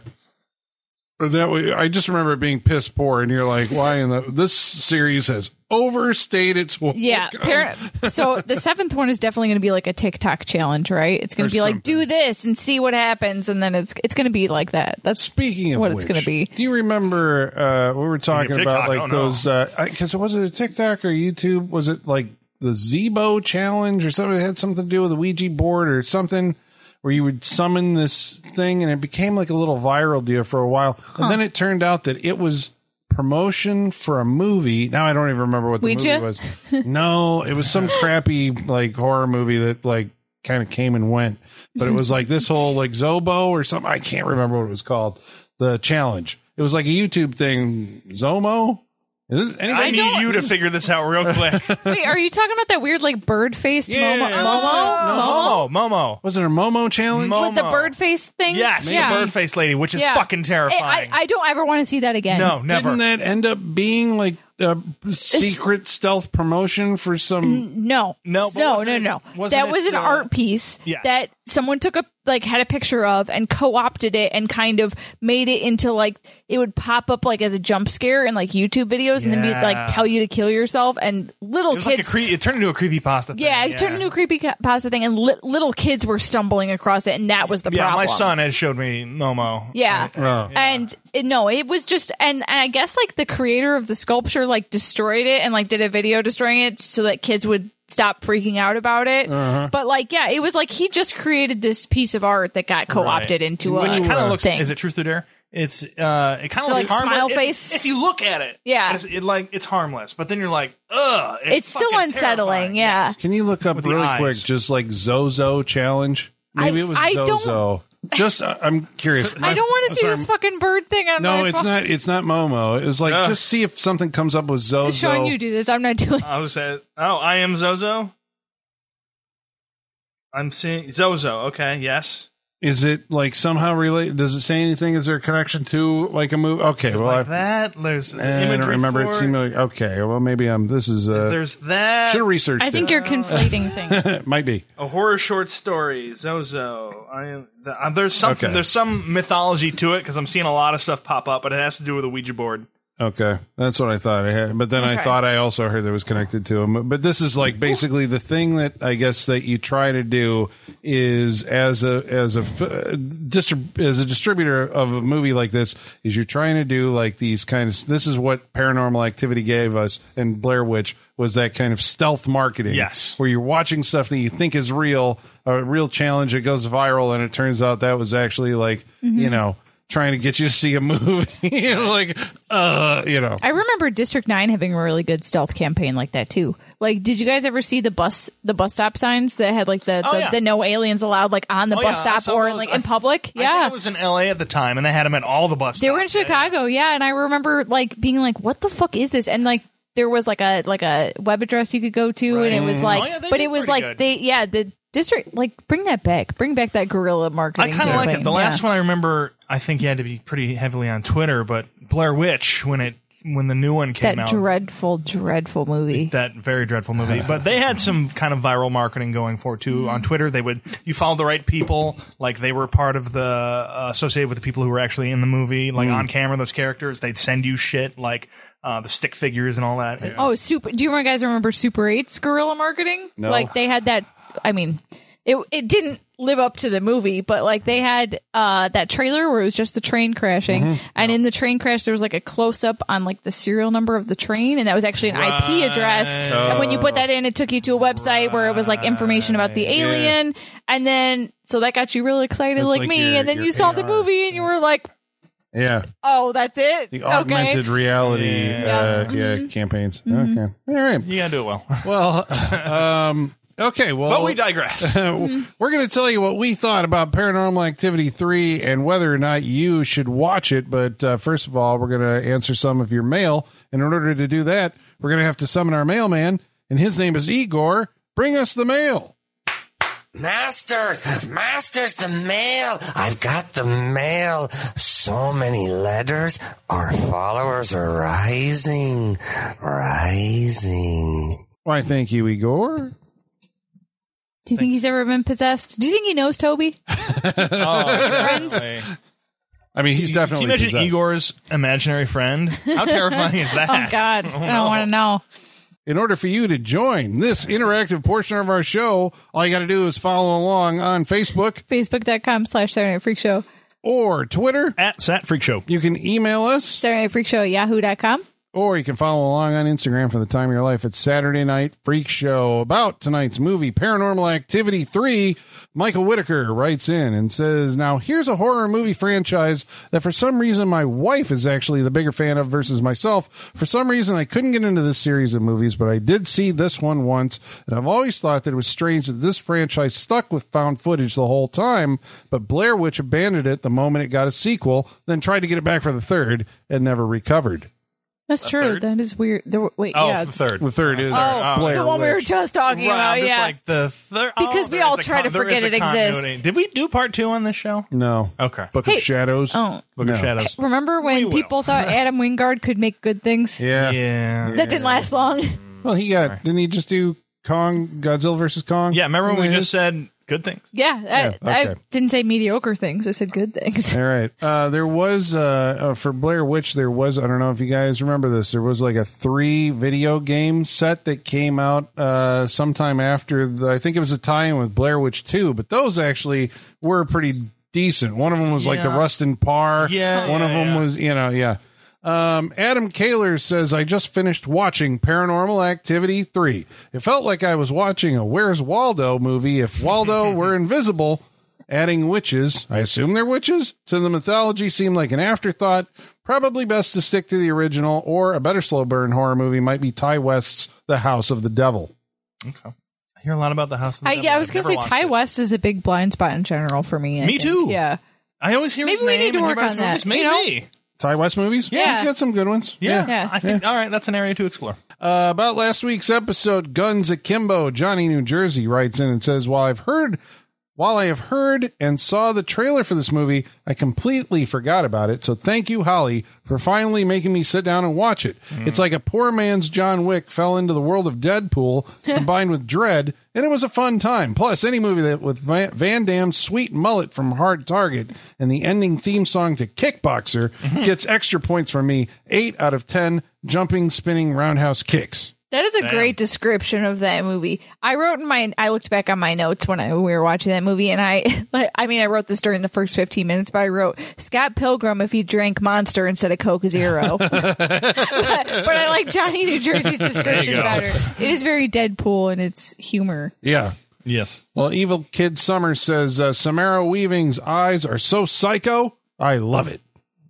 But that way, I just remember it being piss poor, and you're like, why in the this series has overstayed its welcome. Yeah. Parent, so the seventh one is definitely going to be like a TikTok challenge, right? It's going to be like do this and see what happens, and then it's it's going to be like that. That's Speaking of what which, it's gonna be. Do you remember uh, we were talking of about like oh, no. those? Because was it a TikTok or YouTube? Was it like the Zebo challenge or something? It had something to do with the Ouija board or something. Where you would summon this thing and it became like a little viral deal for a while. And then it turned out that it was promotion for a movie. Now I don't even remember what the Ouija? movie was. No, it was some crappy like horror movie that like kind of came and went. But it was like this whole like Zobo or something. I can't remember what it was called. The challenge. It was like a YouTube thing. Zomo. Is this, I need don't- you to figure this out real quick. wait. Are you talking about that weird like bird faced Yeah. Momo? Momo, Momo? Momo. was it a Momo challenge? Mo- With the bird face thing? Yes, yeah. the bird face lady, which is Yeah. fucking I, terrifying. I, I don't ever want to see that again. no, never. Didn't that end up being like a secret stealth promotion for some? No, No, but no, wasn't no, it- no. wasn't That was it, an uh, art piece Yeah. that someone took a like had a picture of and co-opted it and kind of made it into like it would pop up like as a jump scare in like YouTube videos and then be like tell you to kill yourself and little it was like a kids. cre- it turned into a creepy pasta thing. yeah, it turned into a creepy ca- pasta thing, and li- little kids were stumbling across it, and that was the Yeah, problem. my son had showed me Momo. Yeah. Oh. And it, no, it was just and, and I guess like the creator of the sculpture like destroyed it and like did a video destroying it so that kids would stop freaking out about it. Uh-huh. But like yeah, it was like he just created this piece of art that got co-opted Right. into which a kind of looks. thing. Is it truth or dare? It's uh, it kind of looks like, harmless. smile If- face? If, you look at it, Yeah. it's, it like it's harmless, but then you're like, ugh, It's still unsettling, terrifying. yeah. Yes. Can you look up With the really quick, just like Zozo challenge? Maybe I- it was I don't- Zozo. Just uh, I'm curious. I don't want to see Sorry, this fucking bird thing on No, my it's phone. not. It's not Momo. It was like Ugh. just see if something comes up with Zozo. Sean, you do this. I'm not doing. I was saying, oh, I am Zozo. I'm seeing Zozo. Okay, yes. Is it like somehow related? Does it say anything? Is there a connection to like a movie? Okay, well, like I, that. There's the I don't remember. for It seemed like okay. Well, maybe I'm. This is uh. There's that. Should have researched. I think it. you're conflating things. might be. a horror short story. Zozo. I am. The, uh, there's something. Okay. There's some mythology to it because I'm seeing a lot of stuff pop up, but it has to do with a Ouija board. Okay, that's what I thought I had. But then I thought I also heard that it was connected to him. But this is like basically the thing that I guess that you try to do is as a as a distrib- as a distributor of a movie like this is you're trying to do like these kind of this is what Paranormal Activity gave us and Blair Witch was that kind of stealth marketing. Yes. where you're watching stuff that you think is real, a real challenge. It goes viral, and it turns out that was actually like mm-hmm. you know. Trying to get you to see a movie, You know, like, uh, you know, I remember District Nine having a really good stealth campaign like that too. Like, did you guys ever see the bus the bus stop signs that had like the Oh, the, yeah. the no aliens allowed like on the Oh, bus yeah, stop or those. like I- in public? I Yeah, think it was in L.A. at the time, and they had them at all the bus. they were in stops. Yeah, yeah. Chicago. Yeah, and I remember like being like, "What the fuck is this?" And like there was like a like a web address you could go to, and it was mm-hmm. like, Oh, yeah, but it was like good. they yeah the district like bring that back, bring back that guerrilla marketing. I kind of like it. The last Yeah. one I remember, I think you had to be pretty heavily on Twitter, but Blair Witch when it when the new one came that out. dreadful, dreadful movie. that very dreadful movie. But they had some kind of viral marketing going for it too on mm-hmm. Twitter. They would you followed the right people, like they were part of the uh, associated with the people who were actually in the movie, like mm. on camera. Those characters, they'd send you shit like uh, the stick figures and all that. Oh, super! Do you guys remember Super 8's guerrilla marketing? No. Like they had that. I mean, it it didn't live up to the movie, but like they had uh that trailer where it was just the train crashing, Mm-hmm. and in the train crash there was like a close up on like the serial number of the train, and that was actually an IP address. And when you put that in, it took you to a website where it was like information about the alien, and then so that got you really excited, like, like me, your- and then your you saw the movie and you were like, yeah. oh, that's it. The okay. augmented reality, Yeah. uh, yeah, campaigns. Okay, all right. You gotta do it well. Well, um, okay. Well, but we digress. we're going to tell you what we thought about Paranormal Activity 3 and whether or not you should watch it. But uh, first of all, we're going to answer some of your mail. And in order to do that, we're going to have to summon our mailman, and his name is Igor. Bring us the mail. Masters, Masters, the mail. I've got the mail. So many letters. Our followers are rising, rising. Why, thank you, Igor. Do you think he's ever been possessed? Do you think he knows Toby? Oh, Friends? I mean, he's Can definitely. you imagine possessed. Igor's imaginary friend? How terrifying is oh, that? Oh God, I don't want to oh, know. In order for you to join this interactive portion of our show, all you got to do is follow along on Facebook Facebook.com slash Saturday Night Freak Show. or Twitter. At Sat Freak Show. You can email us, Saturday Night Freak Show at yahoo.com. or you can follow along on Instagram for the time of your life. It's Saturday Night Freak Show. About tonight's movie, Paranormal Activity 3, Michael Whitaker writes in and says, Now, here's a horror movie franchise that for some reason my wife is actually the bigger fan of versus myself. For some reason, I couldn't get into this series of movies, but I did see this one once, and I've always thought that it was strange that this franchise stuck with found footage the whole time, but Blair Witch abandoned it the moment it got a sequel, then tried to get it back for the third and never recovered. That's true. third? That is weird. There, wait, Oh, yeah. the third. The third is Oh, Blair the one we were just talking Right, about. I'm just yeah. like the third oh, Because oh, we all is a try to forget it exists. Did we do part two on this show? No. Okay. Book Hey, of Shadows. oh, Book No. of Shadows. remember We when will. people thought Adam Wingard could make good things? Yeah. Yeah. That didn't last long. Well, he got. Didn't he just do Kong, Godzilla versus Kong? Yeah, remember when we Yeah. just said good things? Yeah, I, I okay. didn't say mediocre things. I said good things. All right. Uh, there was uh, uh, for Blair Witch. There was. I don't know if you guys remember this. There was like a three video game set that came out uh, sometime after. The, I think it was a tie-in with Blair Witch Two, but those actually were pretty decent. One of them was like the Yeah. Rustin Parr. Yeah, One of them yeah. was you know yeah. Um, Adam Kaler says, I just finished watching Paranormal Activity 3. It felt like I was watching a Where's Waldo movie if Waldo were invisible. Adding witches, I assume they're witches, to the mythology seemed like an afterthought. Probably best to stick to the original, or a better slow burn horror movie might be Ti West's The House of the Devil. Okay. I hear a lot about the House of the I, Devil. yeah, I was gonna say Ti it. West is a big blind spot in general for me. I Me think. too. Yeah, I always hear Maybe his we name need to work on that, movies. you Maybe. Ti West movies? Yeah. He's got some good ones. Yeah. Yeah. I think, all right, that's an area to explore. Uh, about last week's episode, Guns Akimbo, Johnny, New Jersey, writes in and says, While I've heard while I have heard and saw the trailer for this movie, I completely forgot about it. So thank you, Holly, for finally making me sit down and watch it. Mm. It's like a poor man's John Wick fell into the world of Deadpool combined with Dread, and it was a fun time. Plus, any movie that with Van, Van Damme's sweet mullet from Hard Target and the ending theme song to Kickboxer gets extra points from me. Eight out of ten jumping, spinning roundhouse kicks. That is a Damn. great description of that movie. I wrote in my, I looked back on my notes when I, we were watching that movie, and I, I mean, I wrote this during the first fifteen minutes, but I wrote Scott Pilgrim if he drank Monster instead of Coke Zero. but, but I like Johnny New Jersey's description better. It is very Deadpool in its humor. Yeah. Yes. Well, Evil Kid Summer says uh, Samara Weaving's eyes are so psycho. I love it.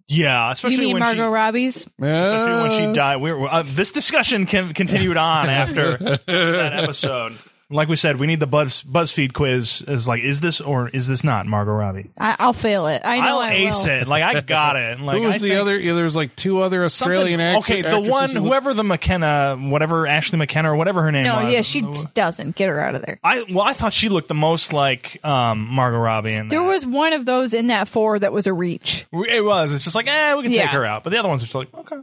Yeah, especially You mean when Margot she, Robbie's? especially when she Uh, died. We were, uh, this discussion can, continued on after that episode. Like we said, we need the Buzz, BuzzFeed quiz. Is like, is this or is this not Margot Robbie? I, I'll fail it. I know I'll I ace will. it. Like I got it. Like Who was I the think other? Yeah, there's like two other something- Australian actors. Okay, the one, whoever the McKenna, whatever Ashley McKenna or whatever her name is. No, was. yeah, she doesn't. Get her out of there. I well, I thought she looked the most like um, Margot Robbie. In There that. was one of those in that four that was a reach. It was. It's just like, eh, we can Yeah. take her out. But the other ones are just like, okay.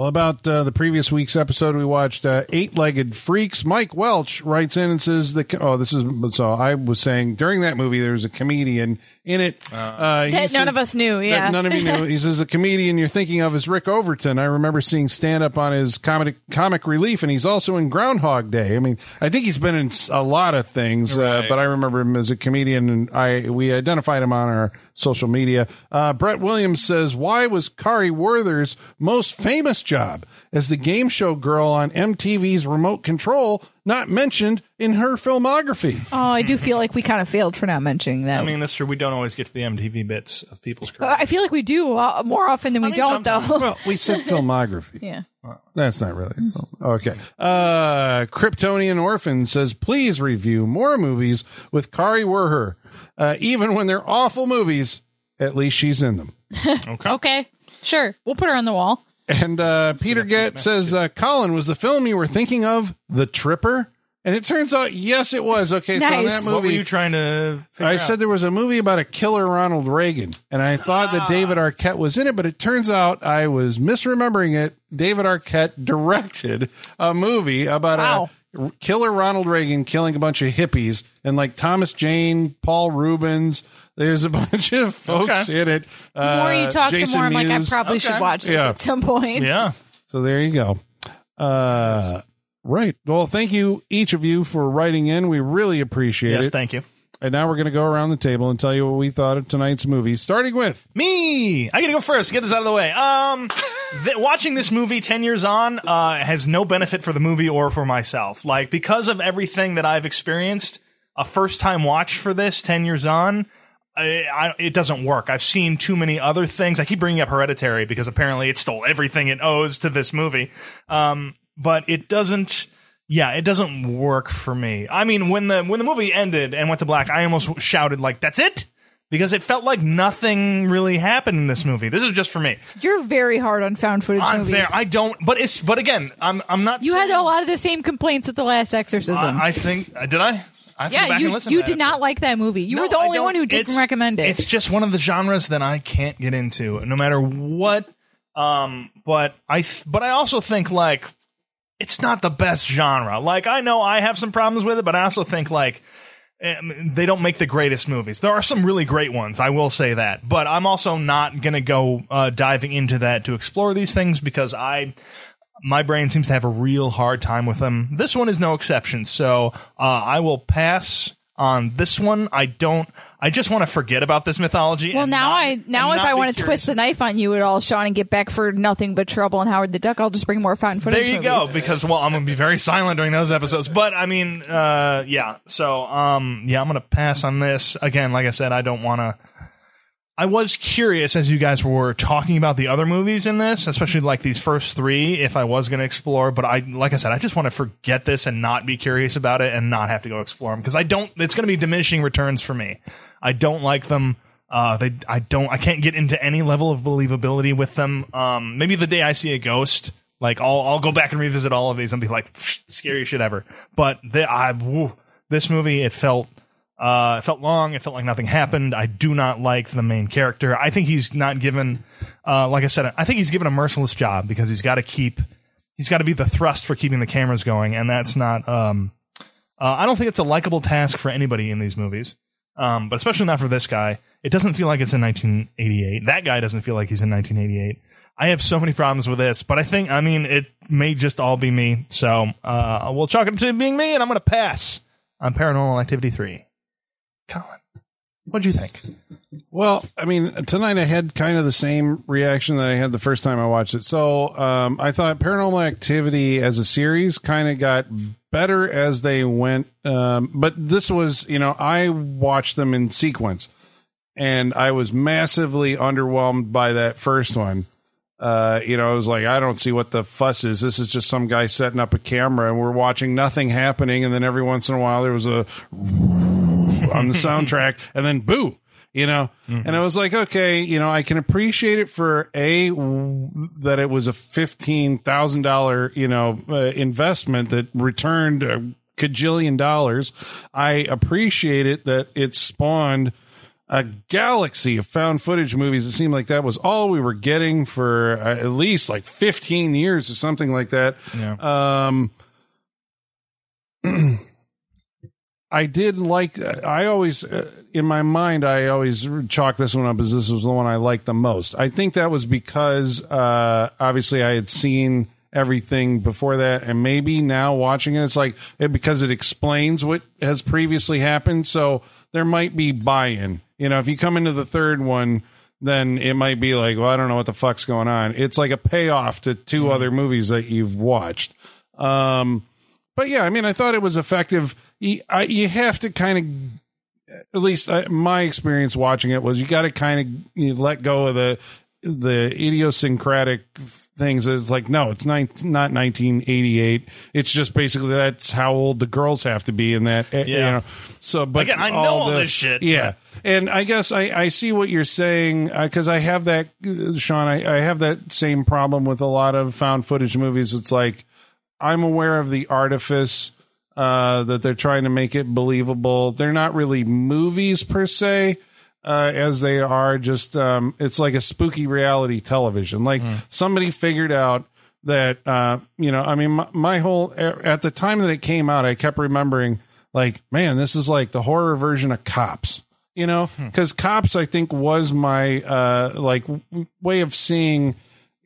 Well, about uh, the previous week's episode, we watched uh, Eight Legged Freaks. Mike Welch writes in and says, "The oh, this is so." I was saying during that movie, there was a comedian in it. Uh, he That none says- of us knew. that Yeah, none of you knew. He says the comedian you're thinking of is Rick Overton. I remember seeing stand up on his comic comic relief, and he's also in Groundhog Day. I mean, I think he's been in a lot of things, uh, but I remember him as a comedian, and I we identified him on our social media. Uh, Brett Williams says, "Why was Kari Wuhrer's most famous job as the game show girl on MTV's Remote Control not mentioned in her filmography?" Oh, I do feel like we kind of failed for not mentioning that. I mean, that's true. We don't always get to the MTV bits of people's careers. I feel like we do uh, more often than we mean, don't, sometimes. though. Well, we said filmography. yeah. That's not really okay. Uh, Kryptonian Orphan says, please review more movies with Kari Wuhrer. Uh, even when they're awful movies, at least she's in them. Okay. Okay. Sure. We'll put her on the wall. And uh, Peter Gett says, uh, Colin, was the film you were thinking of The Tripper? And it turns out, yes, it was. Okay, so in Nice. that What were you trying to? Figure I out? said there was a movie about a killer Ronald Reagan, and I thought that David Arquette was in it, but it turns out I was misremembering it. David Arquette directed a movie about Wow. a killer Ronald Reagan killing a bunch of hippies, and like Thomas Jane, Paul Reubens. There's a bunch of folks Okay. in it. The more you Uh, talk, Jason the more I'm like, I Mewes. probably Okay. should watch this Yeah. at some point. yeah. So there you go. Uh, right. Well, thank you each of you for writing in. We really appreciate it. Yes, it. thank you. And now we're going to go around the table and tell you what we thought of tonight's movie, starting with Me, I gotta go first. Get this out of the way. Um, th- watching this movie ten years on uh, has no benefit for the movie or for myself. Like because of everything that I've experienced, a first time watch for this ten years on. I, I, it doesn't work. I've seen too many other things. I keep bringing up Hereditary because apparently it stole everything it owes to this movie. Um, but it doesn't. Yeah, it doesn't work for me. I mean, when the when the movie ended and went to black, I almost shouted like, "That's it." because it felt like nothing really happened in this movie. This is just for me. You're very hard on found footage I'm movies. there. I don't. But it's. But again, I'm. I'm not. you had a lot of the same complaints at the last exorcism. I, I think. uh, Did I? I have to go yeah, back you, and listen you to that did not like that movie. You No, were the I only don't- one who didn't it's- recommend it. It's just one of the genres that I can't get into, no matter what. Um, but I, th- but I also think like it's not the best genre. Like I know I have some problems with it, but I also think like um, they don't make the greatest movies. There are some really great ones, I will say that. But I'm also not gonna go uh, diving into that to explore these things because I my brain seems to have a real hard time with them. This one is no exception. So uh, I will pass on this one. I don't. I just want to forget about this mythology. well, now not- I now if I want to twist the knife on you at all, Sean, and get back for nothing but trouble and Howard the Duck, I'll just bring more found footage. There you movies. go. Because well, I'm gonna be very silent during those episodes. But I mean, uh, yeah. So um, yeah, I'm gonna pass on this again. Like I said, I don't want to. I was curious as you guys were talking about the other movies in this, especially like these first three, if I was going to explore. But I, like I said, I just want to forget this and not be curious about it and not have to go explore them because I don't. It's going to be diminishing returns for me. I don't like them. Uh, they, I don't, I can't get into any level of believability with them. Um, maybe the day I see a ghost, like I'll, I'll go back and revisit all of these and be like, scary shit ever. But the, I, woo, this movie, it felt, uh, it felt long. It felt like nothing happened. I do not like the main character. I think he's not given, uh, like I said, I think he's given a merciless job because he's got to keep, he's got to be the thrust for keeping the cameras going, and that's not. Um, uh, I don't think it's a likable task for anybody in these movies, um, but especially not for this guy. It doesn't feel like it's in 1988. That guy doesn't feel like he's in 1988. I have so many problems with this, but I think, I mean, it may just all be me. So uh, we'll chalk it to being me, and I'm going to pass on Paranormal Activity 3. Colin, what'd you think? Well, I mean, tonight I had kind of the same reaction that I had the first time I watched it. So um, I thought Paranormal Activity as a series kind of got better as they went. Um, but this was, you know, I watched them in sequence and I was massively underwhelmed by that first one. Uh, you know, I was like, I don't see what the fuss is. This is just some guy setting up a camera and we're watching nothing happening. And then every once in a while there was a on the soundtrack and then boo you know? And i was like okay you know i can appreciate it for a that it was a $15000 you know uh, investment that returned a cajillion dollars. I appreciate it that it spawned a galaxy of found footage movies. It seemed like that was all we were getting for uh, at least like 15 years or something like that. Yeah. um I did like. I always, uh, in my mind, I always chalk this one up as this was the one I liked the most. I think that was because, uh, obviously, I had seen everything before that, and maybe now watching it, it's like it, because it explains what has previously happened. So there might be buy-in. You know, if you come into the third one, then it might be like, well, I don't know what the fuck's going on. It's like a payoff to 2 other movies that you've watched. Um, but yeah, I mean, I thought it was effective. You, I, you have to kind of, at least uh, my experience watching it was, you got to kind of you let go of the the idiosyncratic things. It's like, no, it's nine, not 1988. It's just basically that's how old the girls have to be in that. uh, You Yeah. know, so but Again, I know all all the- this shit, Yeah. And I guess I, I see what you're saying because I have that, uh, Sean. I, I have that same problem with a lot of found footage movies. It's like I'm aware of the artifice uh, that they're trying to make it believable. They're not really movies per se, uh, as they are just, um, it's like a spooky reality television. Like somebody figured out that, uh, you know, I mean, my, my whole, at the time that it came out, I kept remembering, like, man, this is like the horror version of Cops you know because cops i think was my uh like w- way of seeing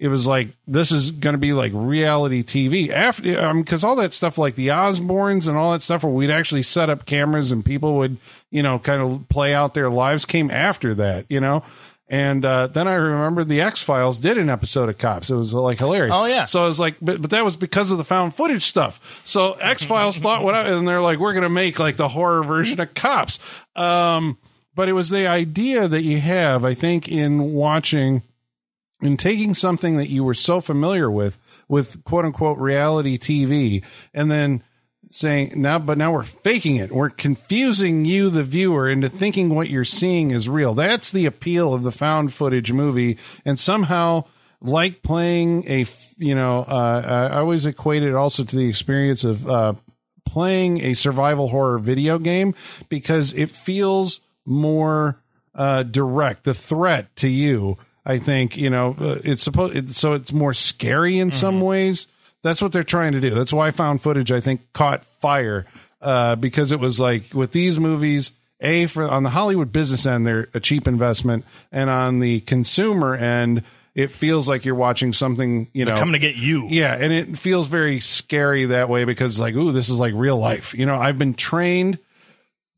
it was like this is going to be like reality tv after um because all that stuff like the osbournes and all that stuff where we'd actually set up cameras and people would you know kind of play out their lives came after that you know and uh, then I remember the X Files did an episode of Cops. It was like hilarious. Oh, yeah. So I was like, but, but that was because of the found footage stuff. So X Files thought what, I, and they're like, we're going to make like the horror version of Cops. Um, but it was the idea that you have, I think, in watching in taking something that you were so familiar with, with quote unquote reality TV, and then saying now, but now we're faking it. We're confusing you, the viewer, into thinking what you're seeing is real. That's the appeal of the found footage movie. And somehow, like playing a, you know, uh, I always equate it also to the experience of, uh, playing a survival horror video game because it feels more uh, direct. The threat to you, I think, you know, uh, it's supposed it, so it's more scary in some ways. That's what they're trying to do. That's why I found footage, I think, caught fire uh, because it was like with these movies. A for on the Hollywood business end, they're a cheap investment, and on the consumer end, it feels like you're watching something. You know, coming to get you. yeah, and it feels very scary that way because like, ooh, this is like real life. You know, I've been trained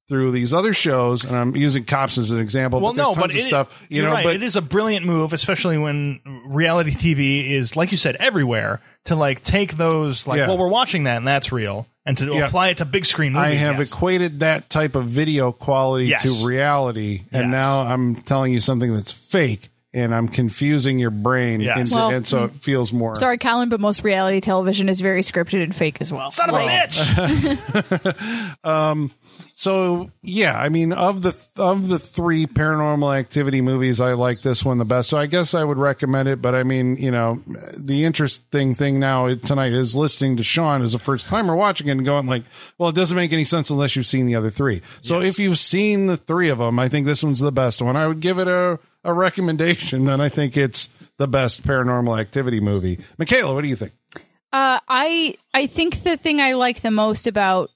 through these other shows, and I'm using cops as an example. Well, but no, but of it, stuff. You you're know, right. but it is a brilliant move, especially when reality TV is, like you said, everywhere. To like take those, like, Yeah. well, we're watching that, and that's real, and to Yeah. apply it to big screen movies. I have yes. equated that type of video quality Yes. to reality, and Yes. now I'm telling you something that's fake, and I'm confusing your brain, Yes. into, Well, and so it feels more. Sorry, Colin, but most reality television is very scripted and fake as well. Son of a bitch! um, So yeah, I mean, of the of the three Paranormal Activity movies, I like this one the best. So I guess I would recommend it. But I mean, you know, the interesting thing now tonight is listening to Sean as a first timer watching it and going like, well, it doesn't make any sense unless you've seen the other three. So if you've seen the three of them, I think this one's the best one. I would give it a a recommendation. Then I think it's the best Paranormal Activity movie. Michaela, what do you think? Uh, I I think the thing I like the most about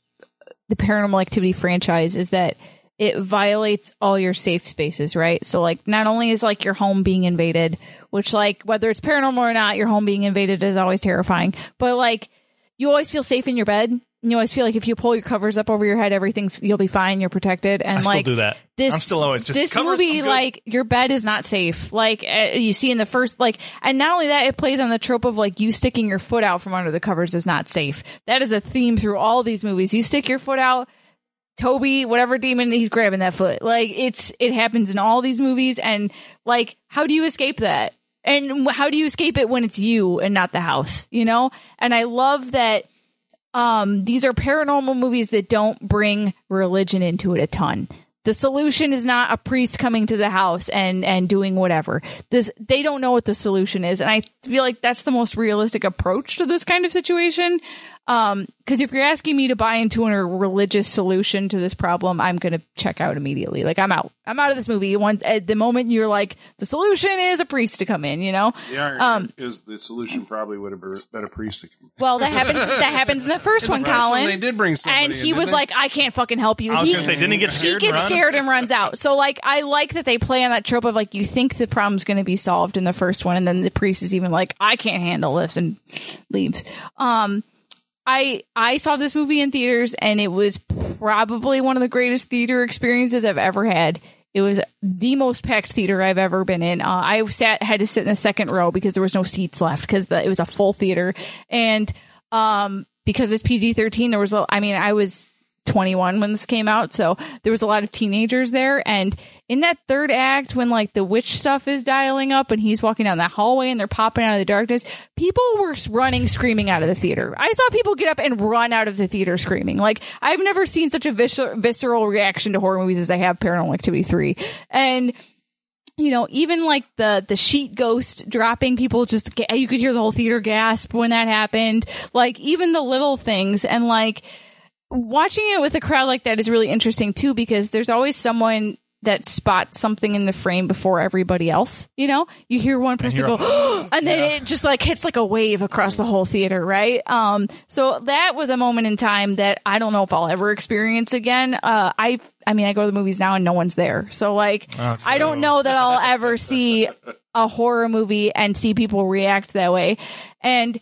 the Paranormal Activity franchise is that it violates all your safe spaces, right? So like not only is like your home being invaded, which like whether it's paranormal or not, your home being invaded is always terrifying, but like you always feel safe in your bed. You always feel like if you pull your covers up over your head, everything's you'll be fine. You're protected, and I still like do that. This I'm still always just this covers, movie. Like your bed is not safe. Like uh, you see in the first, like, and not only that, it plays on the trope of like you sticking your foot out from under the covers is not safe. That is a theme through all these movies. You stick your foot out. Toby, whatever demon, he's grabbing that foot. Like it's it happens in all these movies, and like how do you escape that? And how do you escape it when it's you and not the house? You know. And I love that um these are paranormal movies that don't bring religion into it a ton. The solution is not a priest coming to the house and and doing whatever. This they don't know what the solution is. And i feel like that's the most realistic approach to this kind of situation um because if you're asking me to buy into a religious solution to this problem i'm gonna check out immediately like i'm out i'm out of this movie once at the moment you're like the solution is a priest to come in you know The Um, is the solution probably would have been a priest. To come. In. Well that happens that happens in the first one first one, colin they did bring somebody and he didn't was they? like i can't fucking help you I was he, gonna say, didn't he get he gets and run? scared and runs out. So like I like that they play on that trope of like you think the problem's going to be solved in the first one and then the priest is even like I can't handle this and leaves. Um I I saw this movie in theaters and it was probably one of the greatest theater experiences I've ever had. It was the most packed theater I've ever been in. Uh, I sat had to sit in the second row because there was no seats left because it was a full theater and um because it's PG thirteen there was a, I mean I was 21 when this came out so there was a lot of teenagers there and in that third act when like the witch stuff is dialing up and he's walking down that hallway and they're popping out of the darkness people were running screaming out of the theater. I saw people get up and run out of the theater screaming. Like i've never seen such a viscer- visceral reaction to horror movies as i have paranormal activity 3 and you know, even like the the sheet ghost dropping, people just you could hear the whole theater gasp when that happened. Like even the little things, and like watching it with a crowd like that is really interesting too because there's always someone that spots something in the frame before everybody else. You know, you hear one person a- go, and then it just like hits like a wave across the whole theater, right? Um, so that was a moment in time that I don't know if I'll ever experience again. Uh, I, I mean, I go to the movies now and no one's there, so like, I don't know that I'll ever see a horror movie and see people react that way, and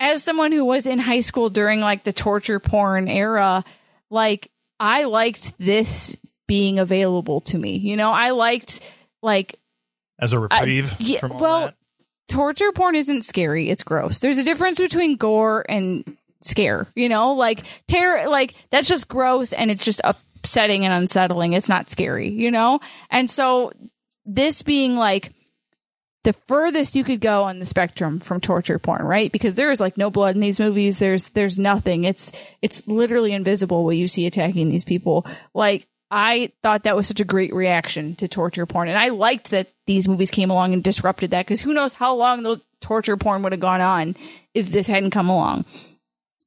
as someone who was in high school during like the torture porn era, like I liked this being available to me. You know, I liked like as a reprieve yeah, from all well, that. torture porn isn't scary, it's gross. There's a difference between gore and scare, you know? Like terror like that's just gross and it's just upsetting and unsettling. It's not scary, you know? And so this being like the furthest you could go on the spectrum from torture porn, right? Because there is like no blood in these movies. There's there's nothing. It's it's literally invisible what you see attacking these people. Like I thought that was such a great reaction to torture porn, and I liked that these movies came along and disrupted that because who knows how long the torture porn would have gone on if this hadn't come along.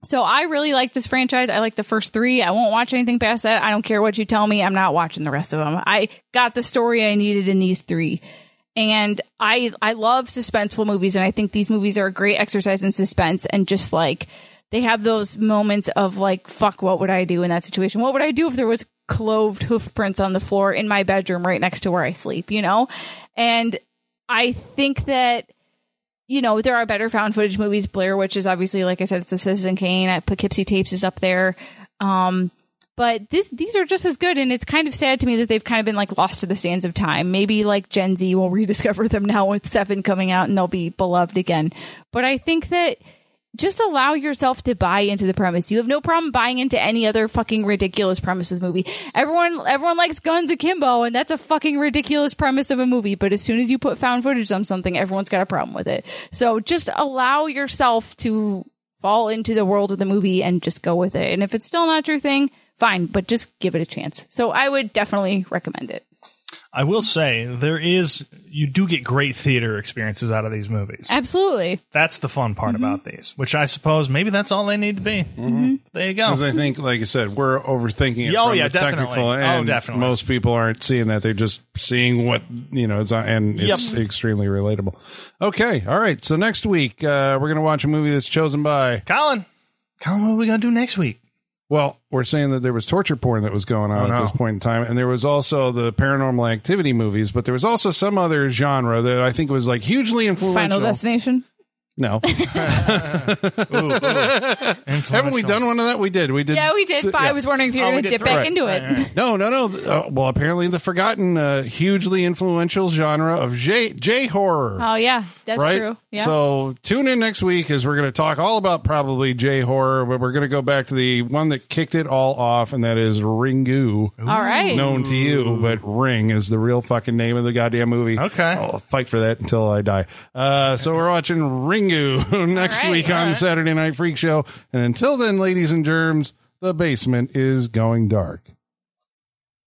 So I really like this franchise. I like the first three. I won't watch anything past that. I don't care what you tell me. I'm not watching the rest of them. I got the story I needed in these three. And I I love suspenseful movies and I think these movies are a great exercise in suspense and just like they have those moments of like fuck what would I do in that situation? What would I do if there was cloved hoof prints on the floor in my bedroom right next to where I sleep, you know? And I think that you know, there are better found footage movies. Blair Witch is obviously, like I said, it's the Citizen Kane. I Poughkeepsie Tapes is up there. Um, but this, these are just as good. And it's kind of sad to me that they've kind of been like lost to the sands of time. Maybe like Gen Z will rediscover them now with Seven coming out and they'll be beloved again. But I think that just allow yourself to buy into the premise. You have no problem buying into any other fucking ridiculous premise of the movie. Everyone, everyone likes guns akimbo, and that's a fucking ridiculous premise of a movie. But as soon as you put found footage on something, everyone's got a problem with it. So just allow yourself to fall into the world of the movie and just go with it. And if it's still not your thing, fine, but just give it a chance. So I would definitely recommend it. I will say there is you do get great theater experiences out of these movies. Absolutely. That's the fun part Mm-hmm. about these, which I suppose maybe that's all they need to be. Mm-hmm. There you go. Because I think, like I said, we're overthinking it Oh, from yeah, the technical, definitely. Oh, definitely. most people aren't seeing that; they're just seeing what you know. It's and it's Yep. extremely relatable. Okay, all right. So next week uh, we're going to watch a movie that's chosen by. Colin, Colin, what are we gonna do next week? Well, we're saying that there was torture porn that was going on Oh, at no. this point in time, and there was also the paranormal activity movies, but there was also some other genre that I think was like hugely influential. Final Destination. No, haven't we done one of that? We did. We did. Yeah, we did. But I was wondering if you were Oh, we going to did dip back three. into it. right, right. No, no, no. Uh, well, apparently the forgotten, uh, hugely influential genre of J J horror. Oh yeah, that's right. true. Yeah. So tune in next week as we're going to talk all about probably J horror, but we're going to go back to the one that kicked it all off, and that is Ringu. All right. Known to you, but Ring is the real fucking name of the goddamn movie. Okay. I'll fight for that until I die. Uh, so we're watching Ringu next right. week on Saturday Night Freak Show. And until then, ladies and germs, the basement is going dark.